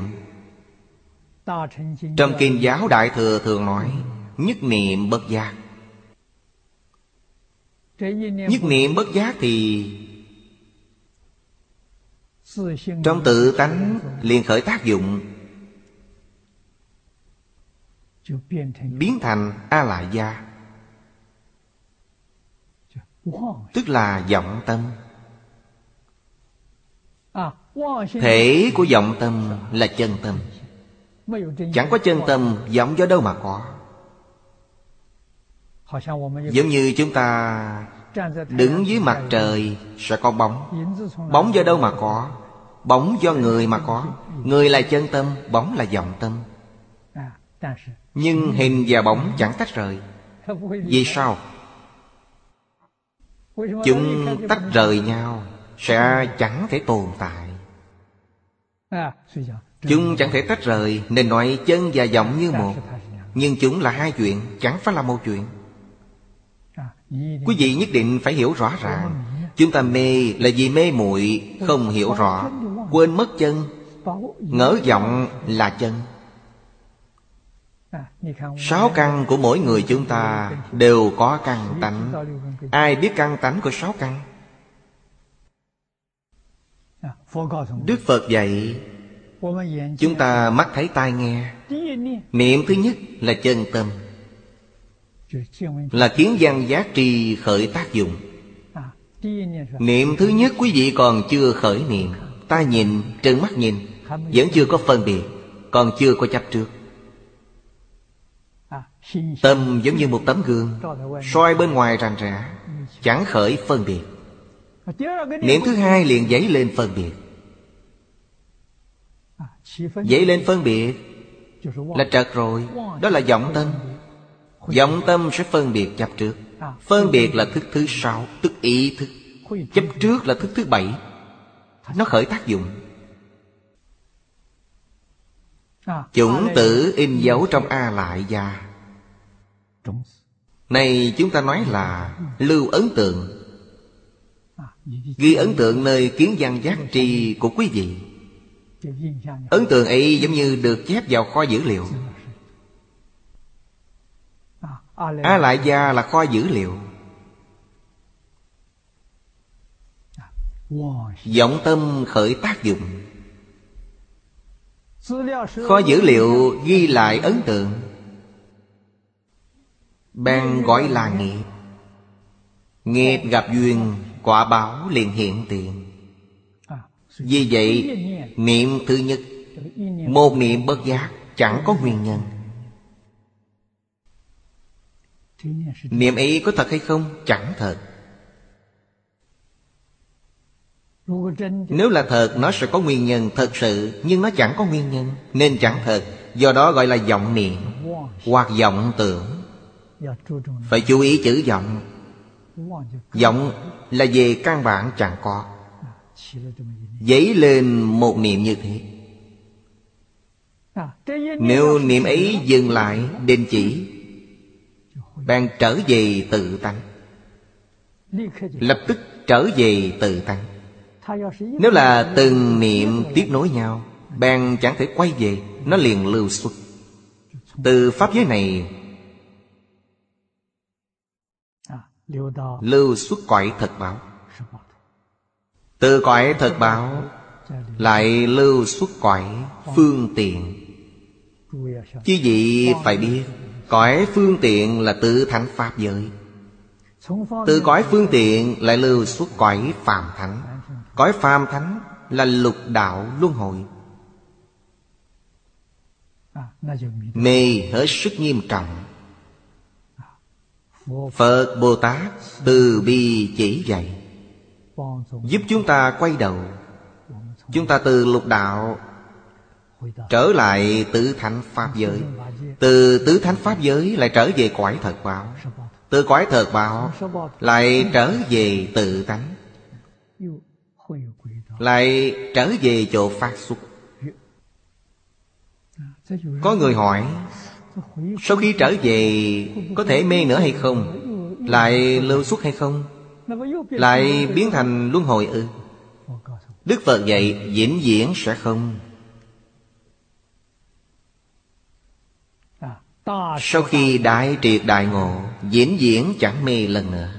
Trong Kinh giáo Đại Thừa thường nói, Nhất niệm bất giác. Nhất niệm bất giác thì Trong tự tánh liền khởi tác dụng Biến thành A-lại gia Tức là vọng tâm. Thể của vọng tâm là chân tâm. Chẳng có chân tâm vọng do đâu mà có. Giống như chúng ta Đứng dưới mặt trời Sẽ có bóng. Bóng do đâu mà có. Bóng do người mà có. Người là chân tâm Bóng là vọng tâm nhưng hình và bóng chẳng tách rời. Vì sao? Chúng tách rời nhau Sẽ chẳng thể tồn tại. Chúng chẳng thể tách rời, Nên nói chân và giọng như một. Nhưng chúng là hai chuyện, Chẳng phải là một chuyện. Quý vị nhất định phải hiểu rõ ràng, Chúng ta mê là vì mê muội, Không hiểu rõ, Quên mất chân. Ngỡ giọng là chân. Sáu căn của mỗi người chúng ta Đều có căn tánh. Ai biết căn tánh của sáu căn? Đức Phật dạy Chúng ta mắt thấy tai nghe. Niệm thứ nhất là chân tâm Là kiến văn giá trì khởi tác dụng. Niệm thứ nhất quý vị còn chưa khởi niệm Ta nhìn, trừng mắt nhìn Vẫn chưa có phân biệt Còn chưa có chấp trước. Tâm giống như một tấm gương, soi bên ngoài rành rã, Chẳng khởi phân biệt. Niệm thứ hai liền dấy lên phân biệt. Dấy lên phân biệt Là trật rồi, Đó là vọng tâm. Vọng tâm sẽ phân biệt chấp trước. Phân biệt là thức thứ sáu, Tức ý thức. Chấp trước là thức thứ bảy. Nó khởi tác dụng. Chủng tử in dấu trong A lại gia. Này, chúng ta nói là Lưu ấn tượng. Ghi ấn tượng nơi kiến văn giác tri của quý vị. Ấn tượng ấy giống như được chép vào kho dữ liệu. A lại gia là kho dữ liệu. Vọng tâm khởi tác dụng. Kho dữ liệu ghi lại ấn tượng. Bèn gọi là nghiệp. Nghiệp gặp duyên, Quả báo liền hiện tiền. Vì vậy, Niệm thứ nhất, Một niệm bất giác Chẳng có nguyên nhân. Niệm ý có thật hay không? Chẳng thật. Nếu là thật, nó sẽ có nguyên nhân thật sự, Nhưng nó chẳng có nguyên nhân, Nên chẳng thật. Do đó gọi là vọng niệm, Hoặc vọng tưởng. Phải chú ý chữ vọng Vọng là về căn bản chẳng có. Dấy lên một niệm như thế. Nếu niệm ấy dừng lại, đình chỉ Bạn trở về tự tánh. Lập tức trở về tự tánh. Nếu là từng niệm tiếp nối nhau Bạn chẳng thể quay về, Nó liền lưu xuất. Từ pháp giới này lưu xuất cõi thật báo. Từ cõi thật báo lại lưu xuất cõi phương tiện. Chứ vị phải biết cõi phương tiện là tự thánh pháp giới. Từ cõi phương tiện lại lưu xuất cõi phàm thánh. Cõi phàm thánh là lục đạo luân hồi. Mê hết sức nghiêm trọng phật bồ tát từ bi chỉ dạy, giúp chúng ta quay đầu. Chúng ta từ lục đạo trở lại tứ thánh pháp giới. Từ tứ thánh pháp giới lại trở về quải thật báo từ quải thật báo lại trở về tự tánh. Lại trở về chỗ phát xuất. Có người hỏi sau khi trở về, Có thể mê nữa hay không? Lại lưu xuất hay không? Lại biến thành luân hồi ư. Đức Phật dạy diễn diễn sẽ không. Sau khi đại triệt đại ngộ Diễn diễn chẳng mê lần nữa.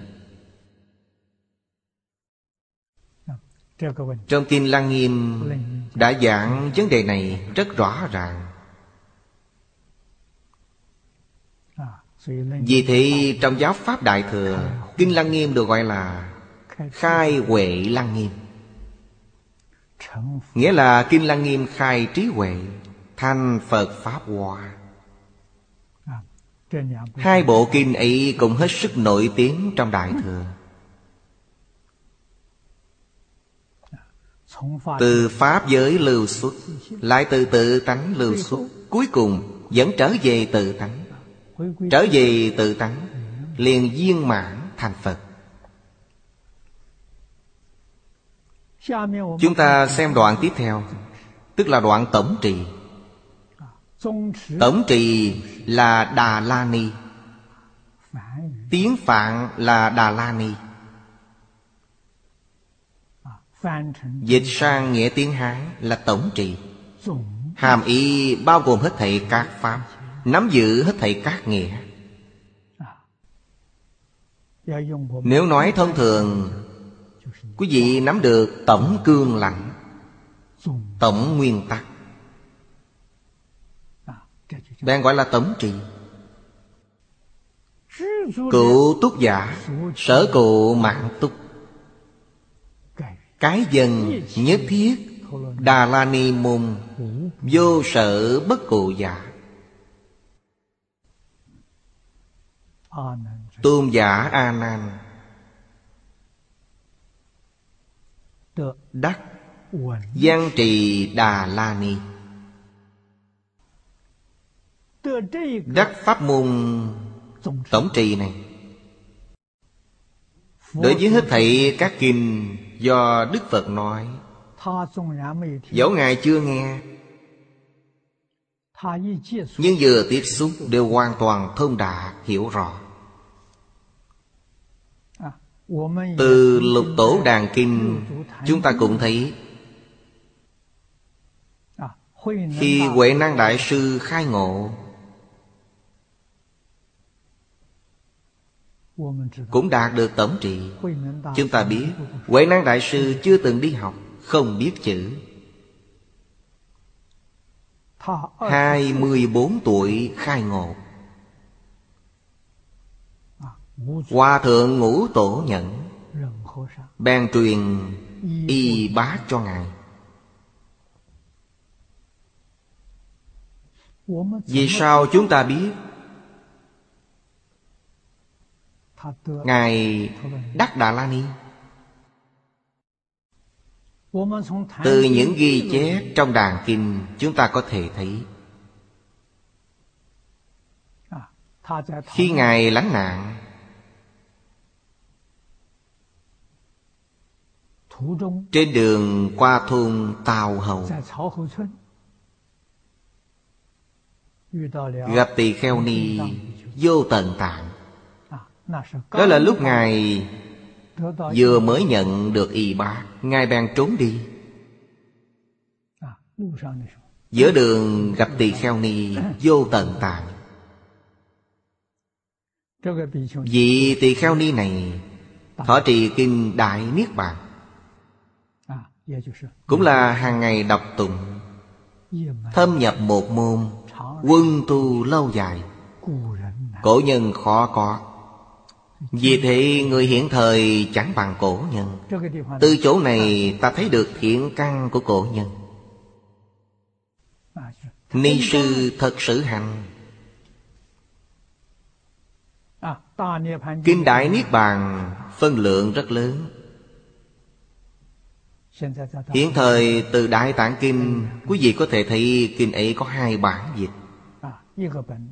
Trong Kinh Lăng Nghiêm, Đã giảng vấn đề này rất rõ ràng. Vì thế trong giáo Pháp Đại Thừa, Kinh Lăng Nghiêm được gọi là Khai Huệ Lăng Nghiêm. Nghĩa là Kinh Lăng Nghiêm khai trí huệ thanh Phật Pháp Hòa Hai bộ kinh ấy cũng hết sức nổi tiếng trong Đại Thừa. Từ Pháp giới lưu xuất, Lại từ tự tánh lưu xuất, Cuối cùng vẫn trở về tự tánh. Trở về tự tánh, Liền viên mãn thành Phật. Chúng ta xem đoạn tiếp theo, Tức là đoạn tổng trì. Tổng trì là Đà La Ni. Tiếng Phạn là Đà La Ni. Dịch sang nghĩa tiếng Hán là tổng trì. Hàm ý bao gồm hết thảy các pháp nắm giữ hết thảy các nghĩa. Nếu nói thông thường, quý vị nắm được tổng cương lặng tổng nguyên tắc. Đang gọi là tổng trị. Cụ túc giả, Sở cụ mạng túc. Cái dân nhất thiết Đà la ni môn, Vô sở bất cụ giả Tôn giả A Nan đắc. Văn trì Đà La Ni Đắc pháp môn tổng trì này. Đối với hết thảy các kinh do Đức Phật nói Dẫu Ngài chưa nghe. Nhưng vừa tiếp xúc đều hoàn toàn thông đạt, hiểu rõ. Từ lục tổ đàn kinh, Chúng ta cũng thấy. Khi Huệ Năng Đại Sư khai ngộ, Cũng đạt được tổng trị. Chúng ta biết, Huệ Năng Đại Sư chưa từng đi học, Không biết chữ. 24 tuổi khai ngộ. Hòa thượng ngũ tổ nhận Bèn truyền y bá cho Ngài. Vì sao chúng ta biết? Ngài Đắc Đà La Ni. Từ những ghi chép trong đàn kinh, Chúng ta có thể thấy, Khi Ngài lánh nạn Trên đường qua thôn Tào Hậu. Gặp tỳ kheo ni vô tận tạng. Đó là lúc Ngài vừa mới nhận được y bá. Ngài bèn trốn đi. Giữa đường gặp tỳ kheo ni vô tận tạng. Vị tỳ kheo ni này Thọ trì kinh Đại Niết Bàn cũng là hàng ngày đọc tụng thâm nhập một môn quân tu lâu dài. Cổ nhân khó có. Vì thế người hiện thời chẳng bằng cổ nhân. Từ chỗ này ta thấy được thiện căn của cổ nhân. Ni sư thật sự hành Kinh Đại Niết Bàn phân lượng rất lớn. Hiện thời từ Đại Tạng Kinh Quý vị có thể thấy kinh ấy có hai bản dịch.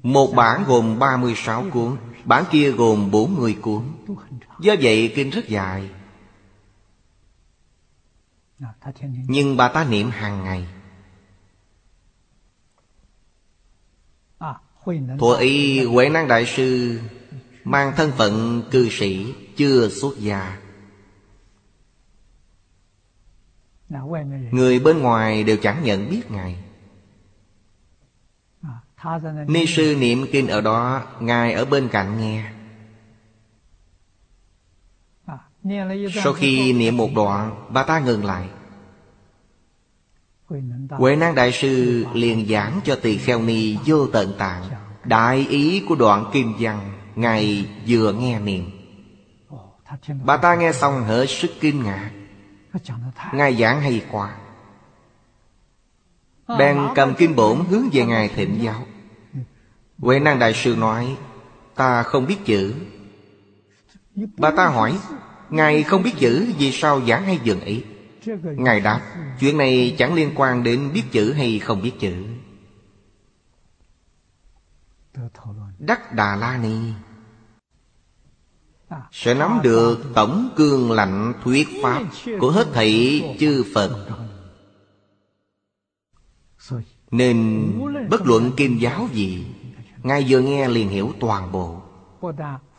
Một bản gồm 36 cuốn, Bản kia gồm 40 cuốn. Do vậy kinh rất dài. Nhưng bà ta niệm hàng ngày. Thuở ý Huệ Năng Đại Sư Mang thân phận cư sĩ Chưa xuất gia. Người bên ngoài đều chẳng nhận biết Ngài. Ni sư niệm kinh ở đó Ngài ở bên cạnh nghe. Sau khi niệm một đoạn Bà ta ngừng lại. Huệ năng đại sư liền giảng cho tỳ kheo ni vô tận tạng Đại ý của đoạn kim văn Ngài vừa nghe niệm Bà ta nghe xong hết sức kinh ngạc. Ngài giảng hay quá Đang cầm kinh bổn hướng về Ngài thịnh giáo. Huệ năng đại sư nói Ta không biết chữ. Bà ta hỏi Ngài không biết chữ Vì sao giảng hay dường ý? Ngài đáp Chuyện này chẳng liên quan đến biết chữ hay không biết chữ. Đắc Đà La Ni sẽ nắm được tổng cương lạnh thuyết pháp của hết thảy chư phật. Nên bất luận kim giáo gì ngay vừa nghe liền hiểu toàn bộ.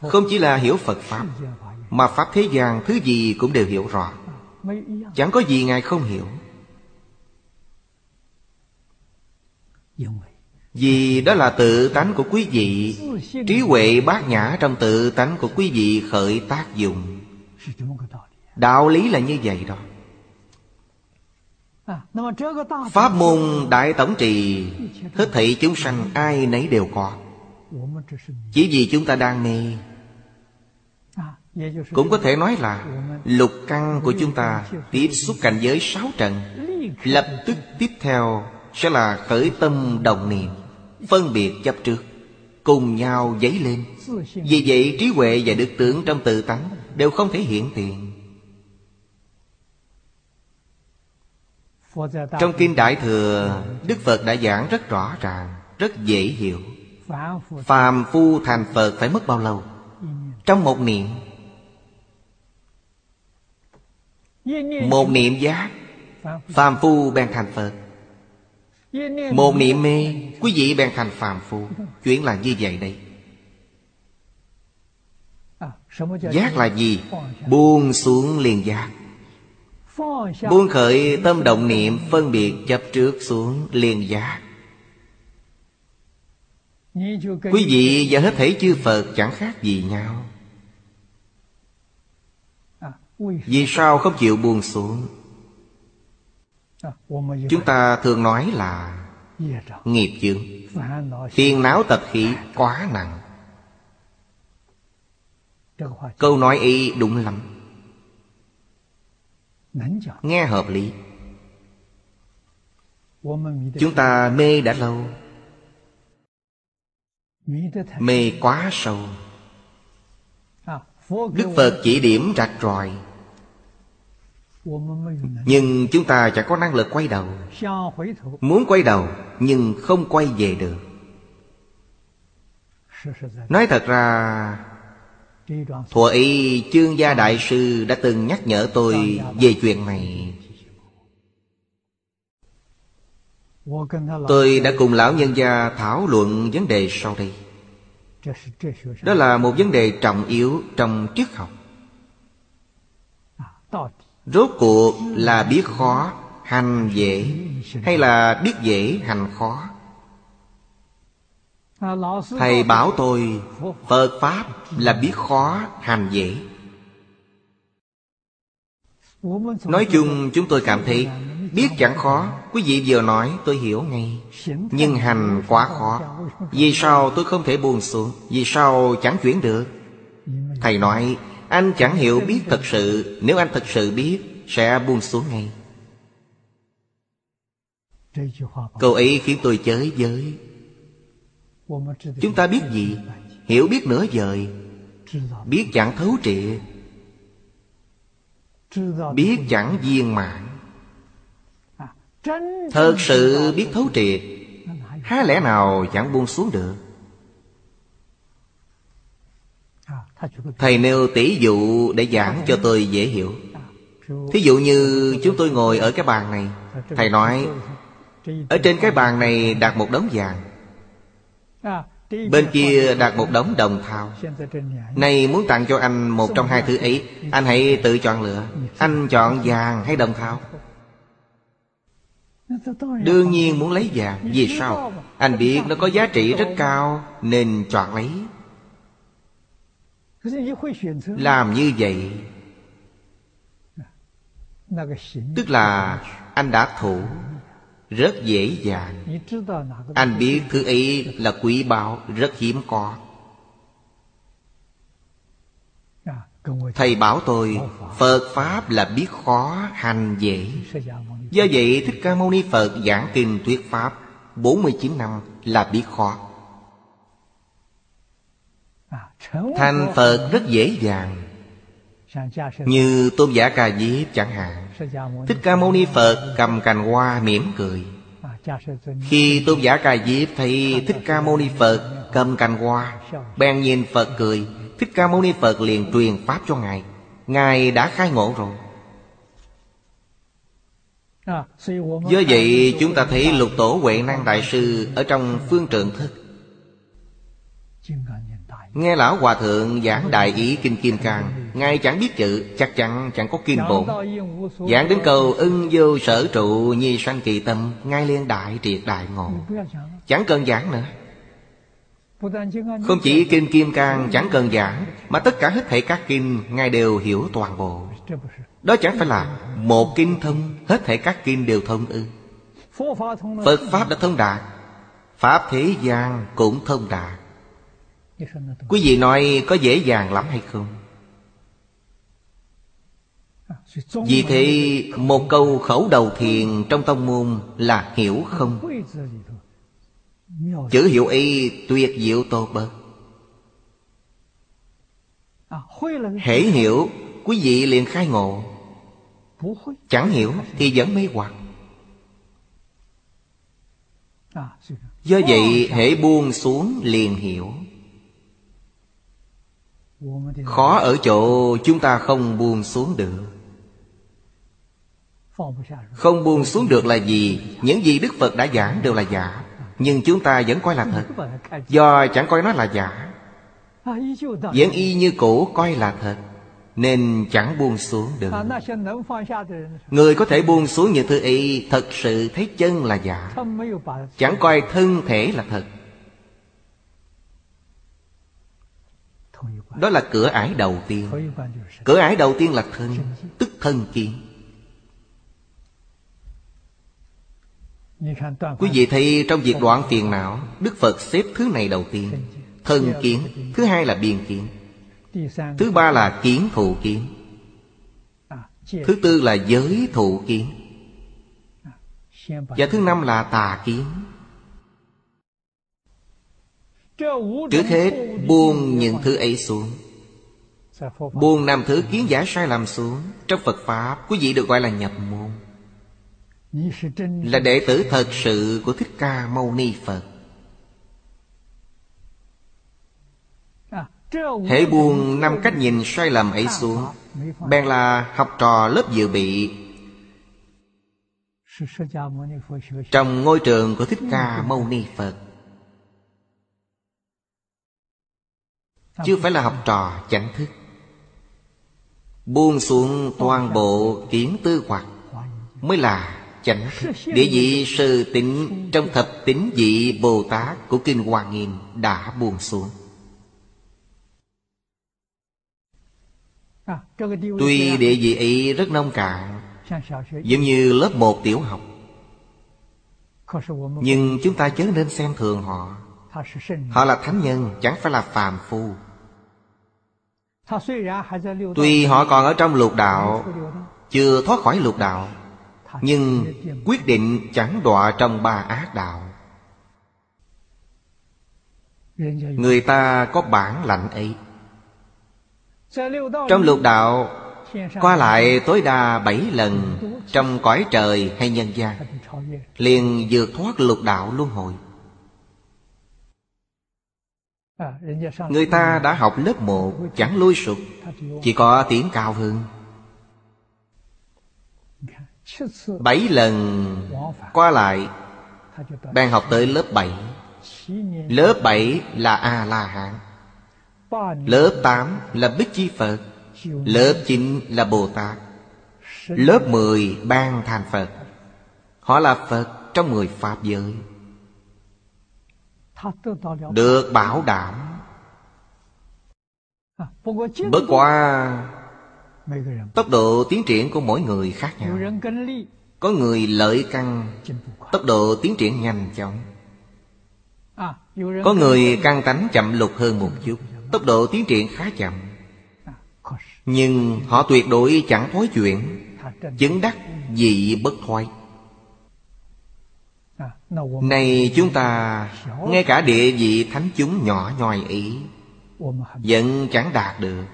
Không chỉ là hiểu phật pháp mà pháp thế gian thứ gì cũng đều hiểu rõ. Chẳng có gì ngài không hiểu. Vì đó là tự tánh của quý vị, Trí huệ bát nhã trong tự tánh của quý vị khởi tác dụng. Đạo lý là như vậy đó. Pháp môn đại tổng trì, Hết thị chúng sanh ai nấy đều có. Chỉ vì chúng ta đang mê, Cũng có thể nói là Lục căn của chúng ta Tiếp xúc cảnh giới sáu trần, Lập tức tiếp theo Sẽ là khởi tâm đồng niệm phân biệt chấp trước, cùng nhau dấy lên. Vì vậy, trí huệ và đức tưởng trong tự tánh đều không thể hiện tiền trong kinh đại thừa, đức phật đã giảng rất rõ ràng, rất dễ hiểu. Phàm phu thành phật phải mất bao lâu? Trong một niệm. Một niệm giác, phàm phu bèn thành phật. Một niệm mê, Quý vị bèn thành phàm phu. Chuyện là như vậy đây. Giác là gì? Buông xuống liền giác. Buông khởi tâm động niệm, Phân biệt chấp trước xuống liền giác. Quý vị và hết thể chư Phật chẳng khác gì nhau. Vì sao không chịu buông xuống? Chúng ta thường nói là Nghiệp chướng Phiền não tập khí quá nặng. Câu nói y đúng lắm. Nghe hợp lý. Chúng ta mê đã lâu. Mê quá sâu. Đức Phật chỉ điểm rạch ròi nhưng chúng ta chẳng có năng lực quay đầu. muốn quay đầu nhưng không quay về được. nói thật ra thuở Y chương gia đại sư đã từng nhắc nhở tôi về chuyện này. tôi đã cùng lão nhân gia thảo luận vấn đề sau đây. đó là một vấn đề trọng yếu trong triết học. À, Rốt cuộc là biết khó, hành dễ, Hay là biết dễ, hành khó? Thầy bảo tôi, Phật Pháp là biết khó, hành dễ. Nói chung, chúng tôi cảm thấy Biết chẳng khó. Quý vị vừa nói, tôi hiểu ngay. Nhưng hành quá khó. Vì sao tôi không thể buồn xuống? Vì sao chẳng chuyển được? Thầy nói anh chẳng hiểu biết thật sự. Nếu anh thật sự biết, Sẽ buông xuống ngay. Câu ấy khiến tôi chới với Chúng ta biết gì? Hiểu biết nửa vời. Biết chẳng thấu trịa. Biết chẳng viên mãn. Thật sự biết thấu triệt Há lẽ nào chẳng buông xuống được? Thầy nêu tỷ dụ để giảng cho tôi dễ hiểu. Thí dụ như chúng tôi ngồi ở cái bàn này, Thầy nói, Ở trên cái bàn này đặt một đống vàng, Bên kia đặt một đống đồng thau Này muốn tặng cho anh một trong hai thứ ấy, Anh hãy tự chọn lựa, Anh chọn vàng hay đồng thau Đương nhiên muốn lấy vàng, Vì sao? Anh biết nó có giá trị rất cao, Nên chọn lấy làm như vậy. tức là anh đã thủ rất dễ dàng. anh biết thứ ấy là quý báu rất hiếm có. À, Thầy bảo tôi phật. Pháp là biết khó hành dễ. Do vậy thích ca mâu ni phật giảng kinh thuyết pháp 49 năm là biết khó. Thành Phật rất dễ dàng. Như Tôn giả Ca Diếp chẳng hạn. Thích Ca Mâu Ni Phật cầm cành hoa mỉm cười. Khi Tôn giả Ca Diếp thấy Thích Ca Mâu Ni Phật cầm cành hoa, Bèn nhìn Phật cười. Thích Ca Mâu Ni Phật liền truyền Pháp cho Ngài. Ngài đã khai ngộ rồi. Do vậy, chúng ta thấy lục tổ Huệ Năng Đại Sư Ở trong phương trượng thức. Nghe lão hòa thượng giảng đại ý kinh Kim Cang, ngài chẳng biết chữ, chắc chắn chẳng có kim bổn. Giảng đến câu ưng vô sở trụ nhi sanh kỳ tâm, ngay liên đại triệt đại ngộ. Chẳng cần giảng nữa. Không chỉ kinh Kim Cang chẳng cần giảng, mà tất cả hết thể các kinh ngài đều hiểu toàn bộ. Đó chẳng phải là một kinh thông, hết thể các kinh đều thông ư? Phật pháp đã thông đạt, pháp thế gian cũng thông đạt. Quý vị nói có dễ dàng lắm hay không? Vì thế, một câu khẩu đầu thiền trong tông môn là hiểu không? Chữ hiểu y tuyệt diệu tô bơ Hễ hiểu, quý vị liền khai ngộ. Chẳng hiểu thì vẫn mê hoặc. Do vậy, hễ buông xuống liền hiểu khó ở chỗ chúng ta không buông xuống được. Không buông xuống được là gì? Những gì đức phật đã giảng đều là giả. Nhưng chúng ta vẫn coi là thật. Do chẳng coi nó là giả. Vẫn y như cũ coi là thật. Nên chẳng buông xuống được. Người có thể buông xuống những thứ y, Thật sự thấy chân là giả. Chẳng coi thân thể là thật. Đó là cửa ải đầu tiên. Cửa ải đầu tiên là thân, Tức thân kiến Quý vị thấy trong việc đoạn phiền não Đức Phật xếp thứ này đầu tiên, Thân kiến, Thứ hai là biên kiến, Thứ ba là kiến thụ kiến, Thứ tư là giới thụ kiến, Và thứ năm là tà kiến. Trước hết, buông những thứ ấy xuống. Buông năm thứ kiến giả sai lầm xuống. Trong Phật Pháp, Quý vị được gọi là nhập môn. Là đệ tử thật sự của Thích Ca Mâu Ni Phật. Hãy buông năm cách nhìn sai lầm ấy xuống, Bèn là học trò lớp dự bị. Trong ngôi trường của Thích Ca Mâu Ni Phật Chứ phải là học trò chánh thức. Buông xuống toàn bộ kiến tư hoặc, Mới là chánh thức. Địa vị sư tịnh Trong thập tính vị Bồ Tát Của Kinh Hoa Nghiêm đã buông xuống. Tuy địa vị ấy rất nông cạn, Giống như lớp một tiểu học. Nhưng chúng ta chớ nên xem thường họ. Họ là thánh nhân, Chẳng phải là phàm phu. Tuy họ còn ở trong lục đạo Chưa thoát khỏi lục đạo Nhưng quyết định chẳng đọa trong ba ác đạo. Người ta có bản lạnh ấy. Trong lục đạo Qua lại tối đa bảy lần Trong cõi trời hay nhân gian Liền vượt thoát lục đạo luân hồi. Người ta đã học lớp 1 Chẳng lôi sụp, Chỉ có tiếng cao hơn. Bảy lần qua lại Đang học tới lớp 7 Lớp 7 là A-la-hán. Lớp 8 là Bích Chi Phật. Lớp 9 là Bồ Tát Lớp 10 ban thành Phật. Họ là Phật trong mười Pháp giới được bảo đảm. À, bất quá tốc độ tiến triển của mỗi người khác nhau. Có người lợi căn. Tốc độ tiến triển nhanh chóng. À, có người căn tánh chậm lục hơn một chút. Tốc độ tiến triển khá chậm. À, Nhưng họ tuyệt đối chẳng thối chuyện. Chứng đắc dị bất thoái. Này chúng ta Ngay cả địa vị thánh chúng nhỏ nhòi ý Vẫn chẳng đạt được.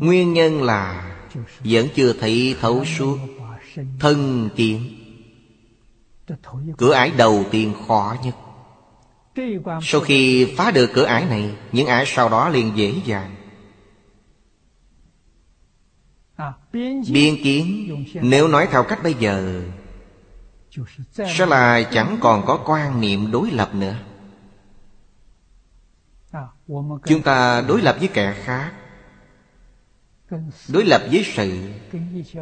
Nguyên nhân là Vẫn chưa thị thấu suốt Thân kiến. Cửa ải đầu tiên khó nhất. Sau khi phá được cửa ải này, Những ải sau đó liền dễ dàng. Biên kiến, Nếu nói theo cách bây giờ sẽ là chẳng còn có quan niệm đối lập nữa. Chúng ta đối lập với kẻ khác đối lập với sự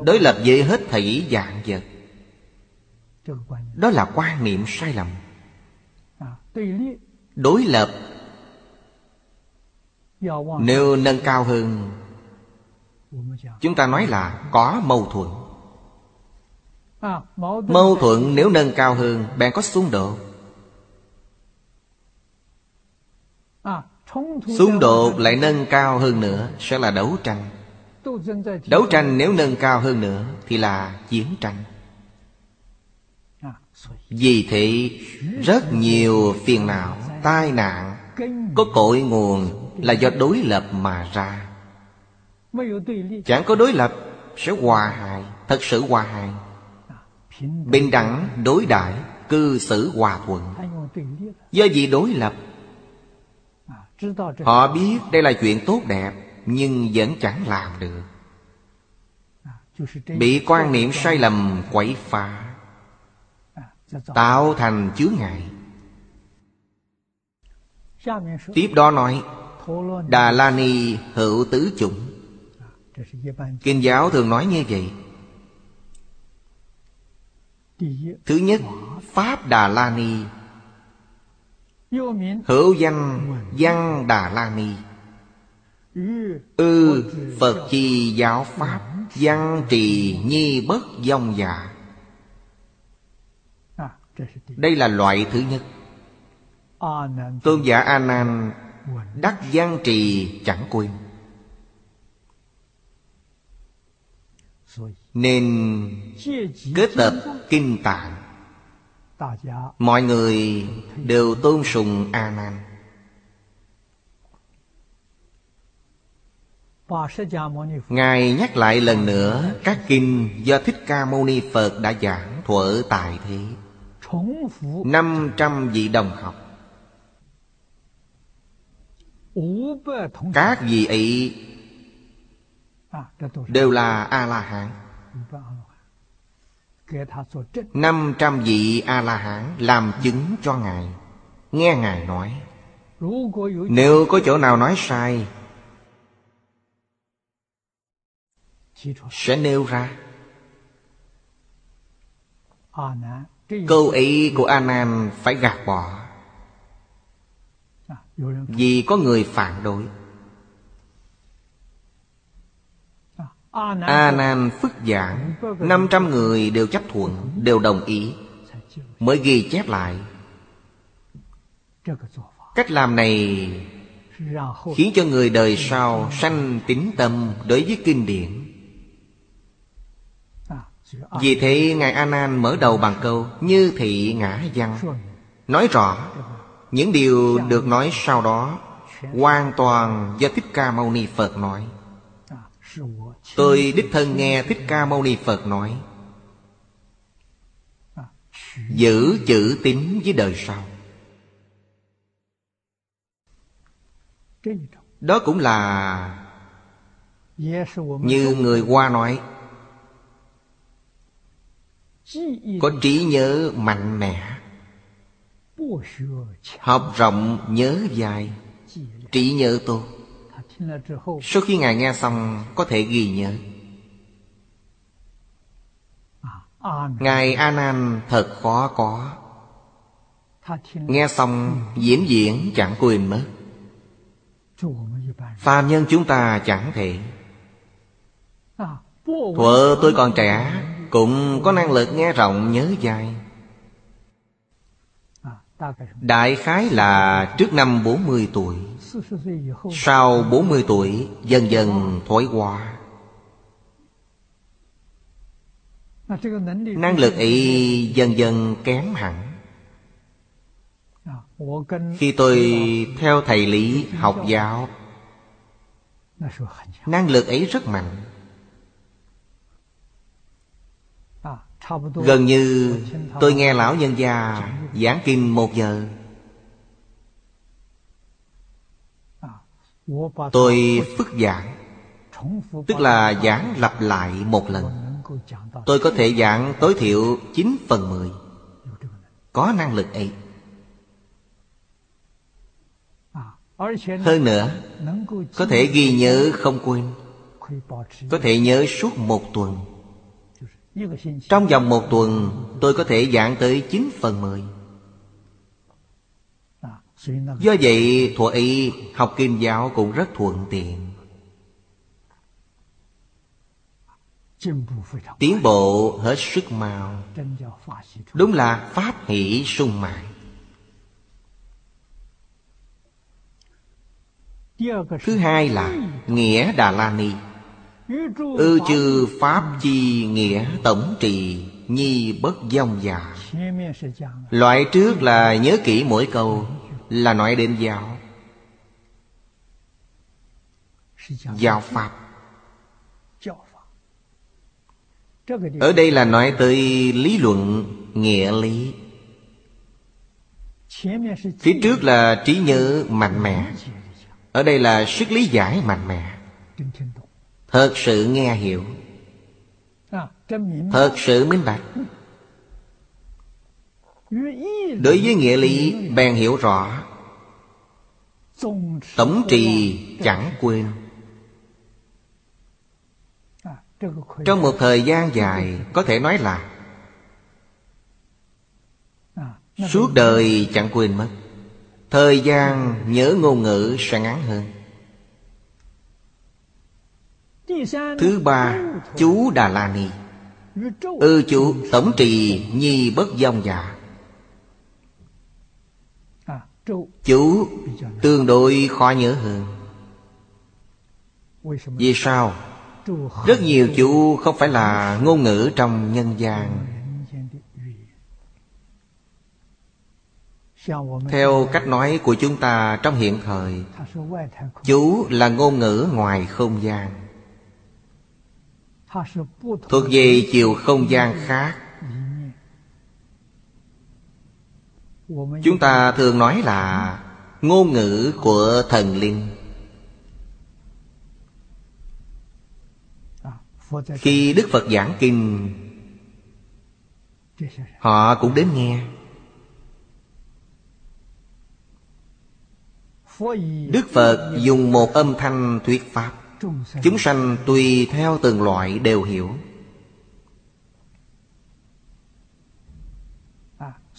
đối lập với hết thảy dạng vật. đó là quan niệm sai lầm. Đối lập nếu nâng cao hơn chúng ta nói là có mâu thuẫn. Mâu thuẫn nếu nâng cao hơn Bạn có xung đột. Xung đột lại nâng cao hơn nữa, Sẽ là đấu tranh. Đấu tranh nếu nâng cao hơn nữa, Thì là chiến tranh. Vì thế, Rất nhiều phiền não, Tai nạn, Có cội nguồn Là do đối lập mà ra. Chẳng có đối lập, Sẽ hòa hại, Thật sự hòa hại. Bình đẳng, đối đãi cư xử hòa thuận. Do gì đối lập, Họ biết đây là chuyện tốt đẹp, Nhưng vẫn chẳng làm được. Bị quan niệm sai lầm, quậy phá, Tạo thành chướng ngại. Tiếp đó nói, Đà La Ni hữu tứ chủng. Kinh giáo thường nói như vậy. Thứ nhất Pháp Đà La Ni. Hữu danh Văn Đà La Ni. Ư ừ, Phật chi giáo Pháp Văn trì nhi bất dông giả Đây là loại thứ nhất. Tôn giả A Nan đắc văn trì chẳng quên. Nên kết tập kinh tạng Mọi người đều tôn sùng A Nan Ngài nhắc lại lần nữa các kinh do Thích Ca Mâu Ni Phật đã giảng thuở tại thế. 500 vị đồng học. Các vị ấy đều là A-la-hán năm trăm vị A-la-hán làm chứng cho Ngài. Nghe Ngài nói. Nếu có chỗ nào nói sai, Sẽ nêu ra. Câu ý của A Nan phải gạt bỏ. Vì có người phản đối. A Nan phức giảng, năm trăm người đều chấp thuận, Đều đồng ý, Mới ghi chép lại. Cách làm này Khiến cho người đời sau sanh tính tâm đối với kinh điển. Vì thế, Ngài A Nan mở đầu bằng câu Như thị ngã văn, Nói rõ Những điều được nói sau đó, Hoàn toàn do Thích Ca Mâu Ni Phật nói. Tôi đích thân nghe Thích Ca Mâu Ni Phật nói. Giữ chữ tín với đời sau. Đó cũng là Như người qua nói. Có trí nhớ mạnh mẽ, Học rộng nhớ dài, Trí nhớ tốt. Sau khi Ngài nghe xong Có thể ghi nhớ. Ngài A Nan thật khó có. Nghe xong diễn diễn chẳng quên mất. Phàm nhân chúng ta chẳng thể. Thuở tôi còn trẻ Cũng có năng lực nghe rộng nhớ dài. Đại khái là trước năm 40 tuổi. Sau 40 tuổi Dần dần thoái hóa, Năng lực ấy dần dần kém hẳn. Khi tôi theo thầy lý học giáo Năng lực ấy rất mạnh. Gần như tôi nghe lão nhân gia giảng kinh một giờ tôi phức giảng tức là giảng lặp lại một lần. Tôi có thể giảng tối thiểu 9 phần 10 có năng lực ấy. Hơn nữa có thể ghi nhớ không quên. Có thể nhớ suốt một tuần. Trong vòng một tuần tôi có thể giảng tới 9 phần 10 Do vậy Thuậy học kim giáo cũng rất thuận tiện. Tiến bộ hết sức mau. Đúng là pháp hỷ sung mãn. Thứ hai là Nghĩa Đà La Ni. Ư chư Pháp chi nghĩa tổng trì Nhi bất dông già. Loại trước là nhớ kỹ mỗi câu là nói đến giáo. Giáo pháp. Ở đây là nói tới lý luận nghĩa lý. Phía trước là trí nhớ mạnh mẽ. Ở đây là sức lý giải mạnh mẽ. Thật sự nghe hiểu. Thật sự minh bạch. Đối với nghĩa lý, bèn hiểu rõ. Tổng trì chẳng quên. Trong một thời gian dài Có thể nói là Suốt đời chẳng quên mất. Thời gian nhớ ngôn ngữ sẽ ngắn hơn. Thứ ba Chú Đà La Ni. Ư ừ, chú tổng trì nhi bất dông giả Chủ tương đối khó nhớ hơn. Vì sao? Rất nhiều chủ không phải là ngôn ngữ trong nhân gian. Theo cách nói của chúng ta trong hiện thời Chủ là ngôn ngữ ngoài không gian. Thuộc về chiều không gian khác. Chúng ta thường nói là Ngôn ngữ của thần linh. Khi Đức Phật giảng kinh, Họ cũng đến nghe. Đức Phật dùng một âm thanh thuyết Pháp. Chúng sanh tùy theo từng loại đều hiểu.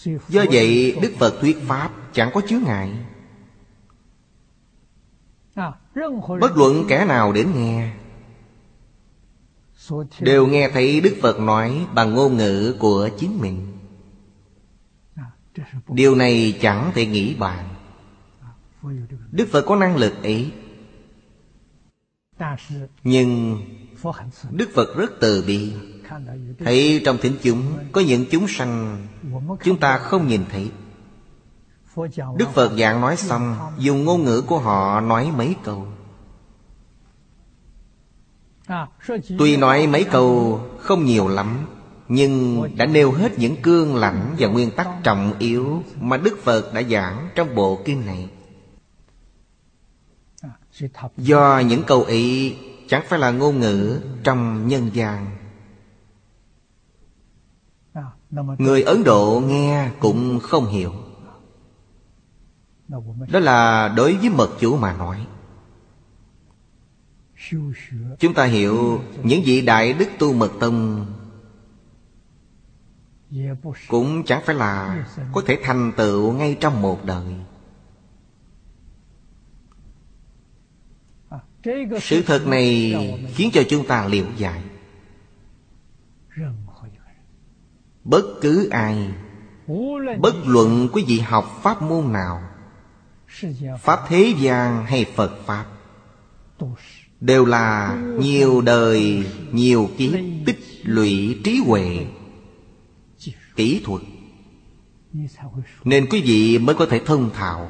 Do vậy, Đức Phật thuyết Pháp chẳng có chứa ngại. Bất luận kẻ nào đến nghe, Đều nghe thấy Đức Phật nói bằng ngôn ngữ của chính mình. Điều này chẳng thể nghĩ bàn. Đức Phật có năng lực ấy. Nhưng Đức Phật rất từ bi. Thấy trong thính chúng Có những chúng sanh, Chúng ta không nhìn thấy. Đức Phật giảng nói xong, Dùng ngôn ngữ của họ nói mấy câu. Tuy nói mấy câu không nhiều lắm, Nhưng đã nêu hết những cương lãnh và nguyên tắc trọng yếu Mà Đức Phật đã giảng trong bộ kinh này. Do những câu ý chẳng phải là ngôn ngữ trong nhân gian. Người Ấn Độ nghe cũng không hiểu. Đó là đối với mật chủ mà nói. Chúng ta hiểu những vị đại đức tu mật tông Cũng chẳng phải là có thể thành tựu ngay trong một đời. Sự thật này khiến cho chúng ta liệu giải Bất cứ ai Bất luận quý vị học pháp môn nào Pháp thế gian hay Phật Pháp Đều là nhiều đời, nhiều kiếp tích lũy trí huệ Kỹ thuật. Nên quý vị mới có thể thông thạo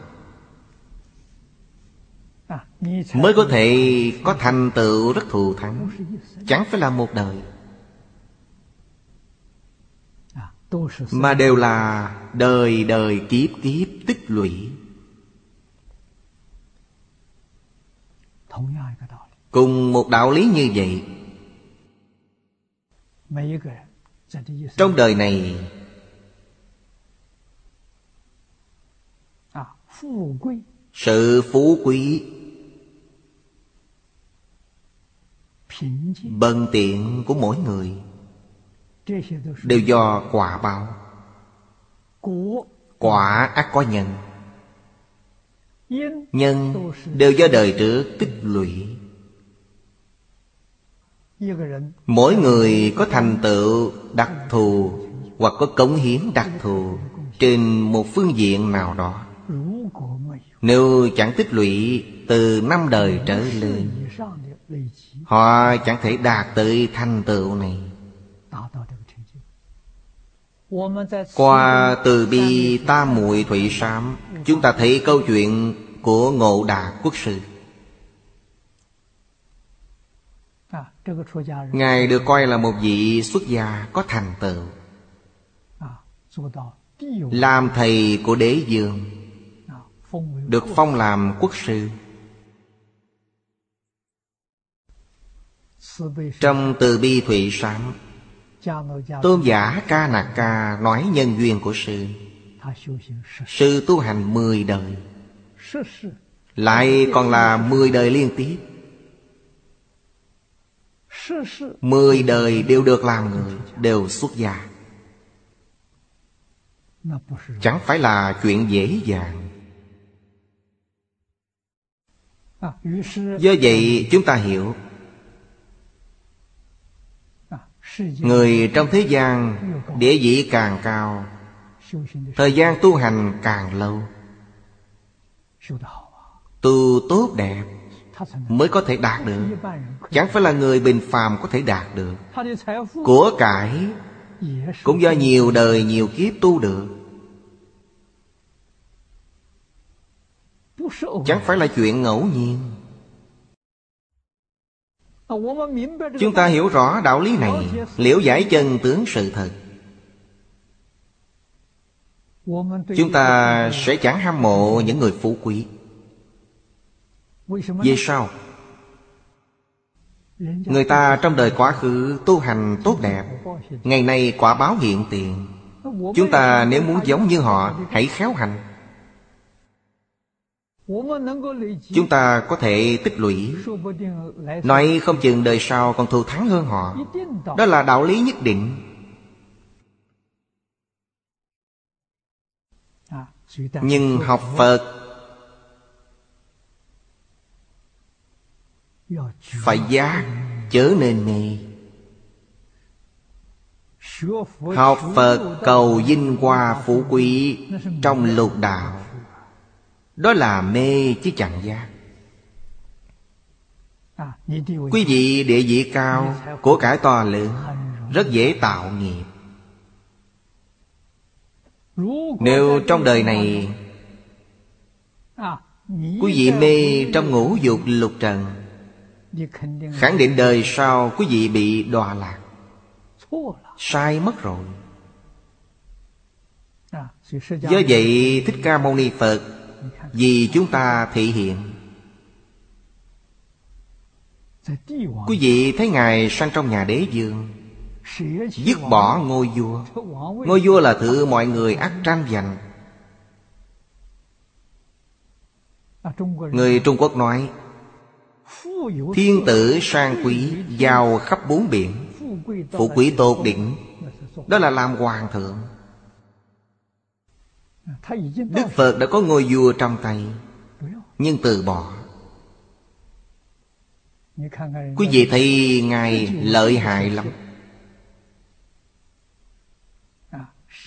Mới có thể có thành tựu rất thù thắng. Chẳng phải là một đời. Mà đều là đời đời kiếp kiếp tích lũy. Cùng một đạo lý như vậy Trong đời này Sự phú quý Bần tiện của mỗi người Đều do quả báo. Quả ác có nhân. Nhân đều do đời trước tích lũy. Mỗi người có thành tựu đặc thù Hoặc có cống hiến đặc thù Trên một phương diện nào đó. Nếu chẳng tích lũy từ năm đời trở lên Họ chẳng thể đạt tới thành tựu này Qua từ bi tam muội thủy sám Chúng ta thấy câu chuyện của Ngộ Đà Quốc Sư. Ngài được coi là một vị xuất gia có thành tựu. Làm thầy của đế dương Được phong làm quốc sư. Trong từ bi thủy sám Tôn giả Ca Nạc Ca nói nhân duyên của sư. Sư tu hành mười đời. Lại còn là mười đời liên tiếp. Mười đời đều được làm người Đều xuất gia. Chẳng phải là chuyện dễ dàng. Do vậy chúng ta hiểu người trong thế gian địa vị càng cao, thời gian tu hành càng lâu. Tu tốt đẹp mới có thể đạt được. Chẳng phải là người bình phàm có thể đạt được. Của cải cũng do nhiều đời nhiều kiếp tu được. Chẳng phải là chuyện ngẫu nhiên. Chúng ta hiểu rõ đạo lý này. Liễu giải chân tướng sự thật. Chúng ta sẽ chẳng ham mộ những người phú quý. Vì sao? Người ta trong đời quá khứ tu hành tốt đẹp. Ngày nay quả báo hiện tiền. Chúng ta nếu muốn giống như họ, Hãy khéo hành chúng ta có thể tích lũy. Nói không chừng đời sau còn thù thắng hơn họ. Đó là đạo lý nhất định. Nhưng học phật phải giác chớ nên mê học phật cầu vinh hoa phú quý trong lục đạo. Đó là mê chứ chẳng giác. Quý vị địa vị cao Của cải to lớn Rất dễ tạo nghiệp. Nếu trong đời này Quý vị mê trong ngũ dục lục trần Khẳng định đời sau quý vị bị đọa lạc. Sai mất rồi. Do vậy Thích Ca Mâu Ni Phật vì chúng ta thể hiện. Quý vị thấy ngài sang trong nhà đế dương dứt bỏ ngôi vua. Ngôi vua là thứ mọi người ác tranh giành. Người trung quốc nói, thiên tử sang quý giàu khắp bốn biển, phụ quý tột đỉnh, đó là làm hoàng thượng. Đức Phật đã có ngôi vua trong tay Nhưng từ bỏ. Quý vị thấy Ngài lợi hại lắm?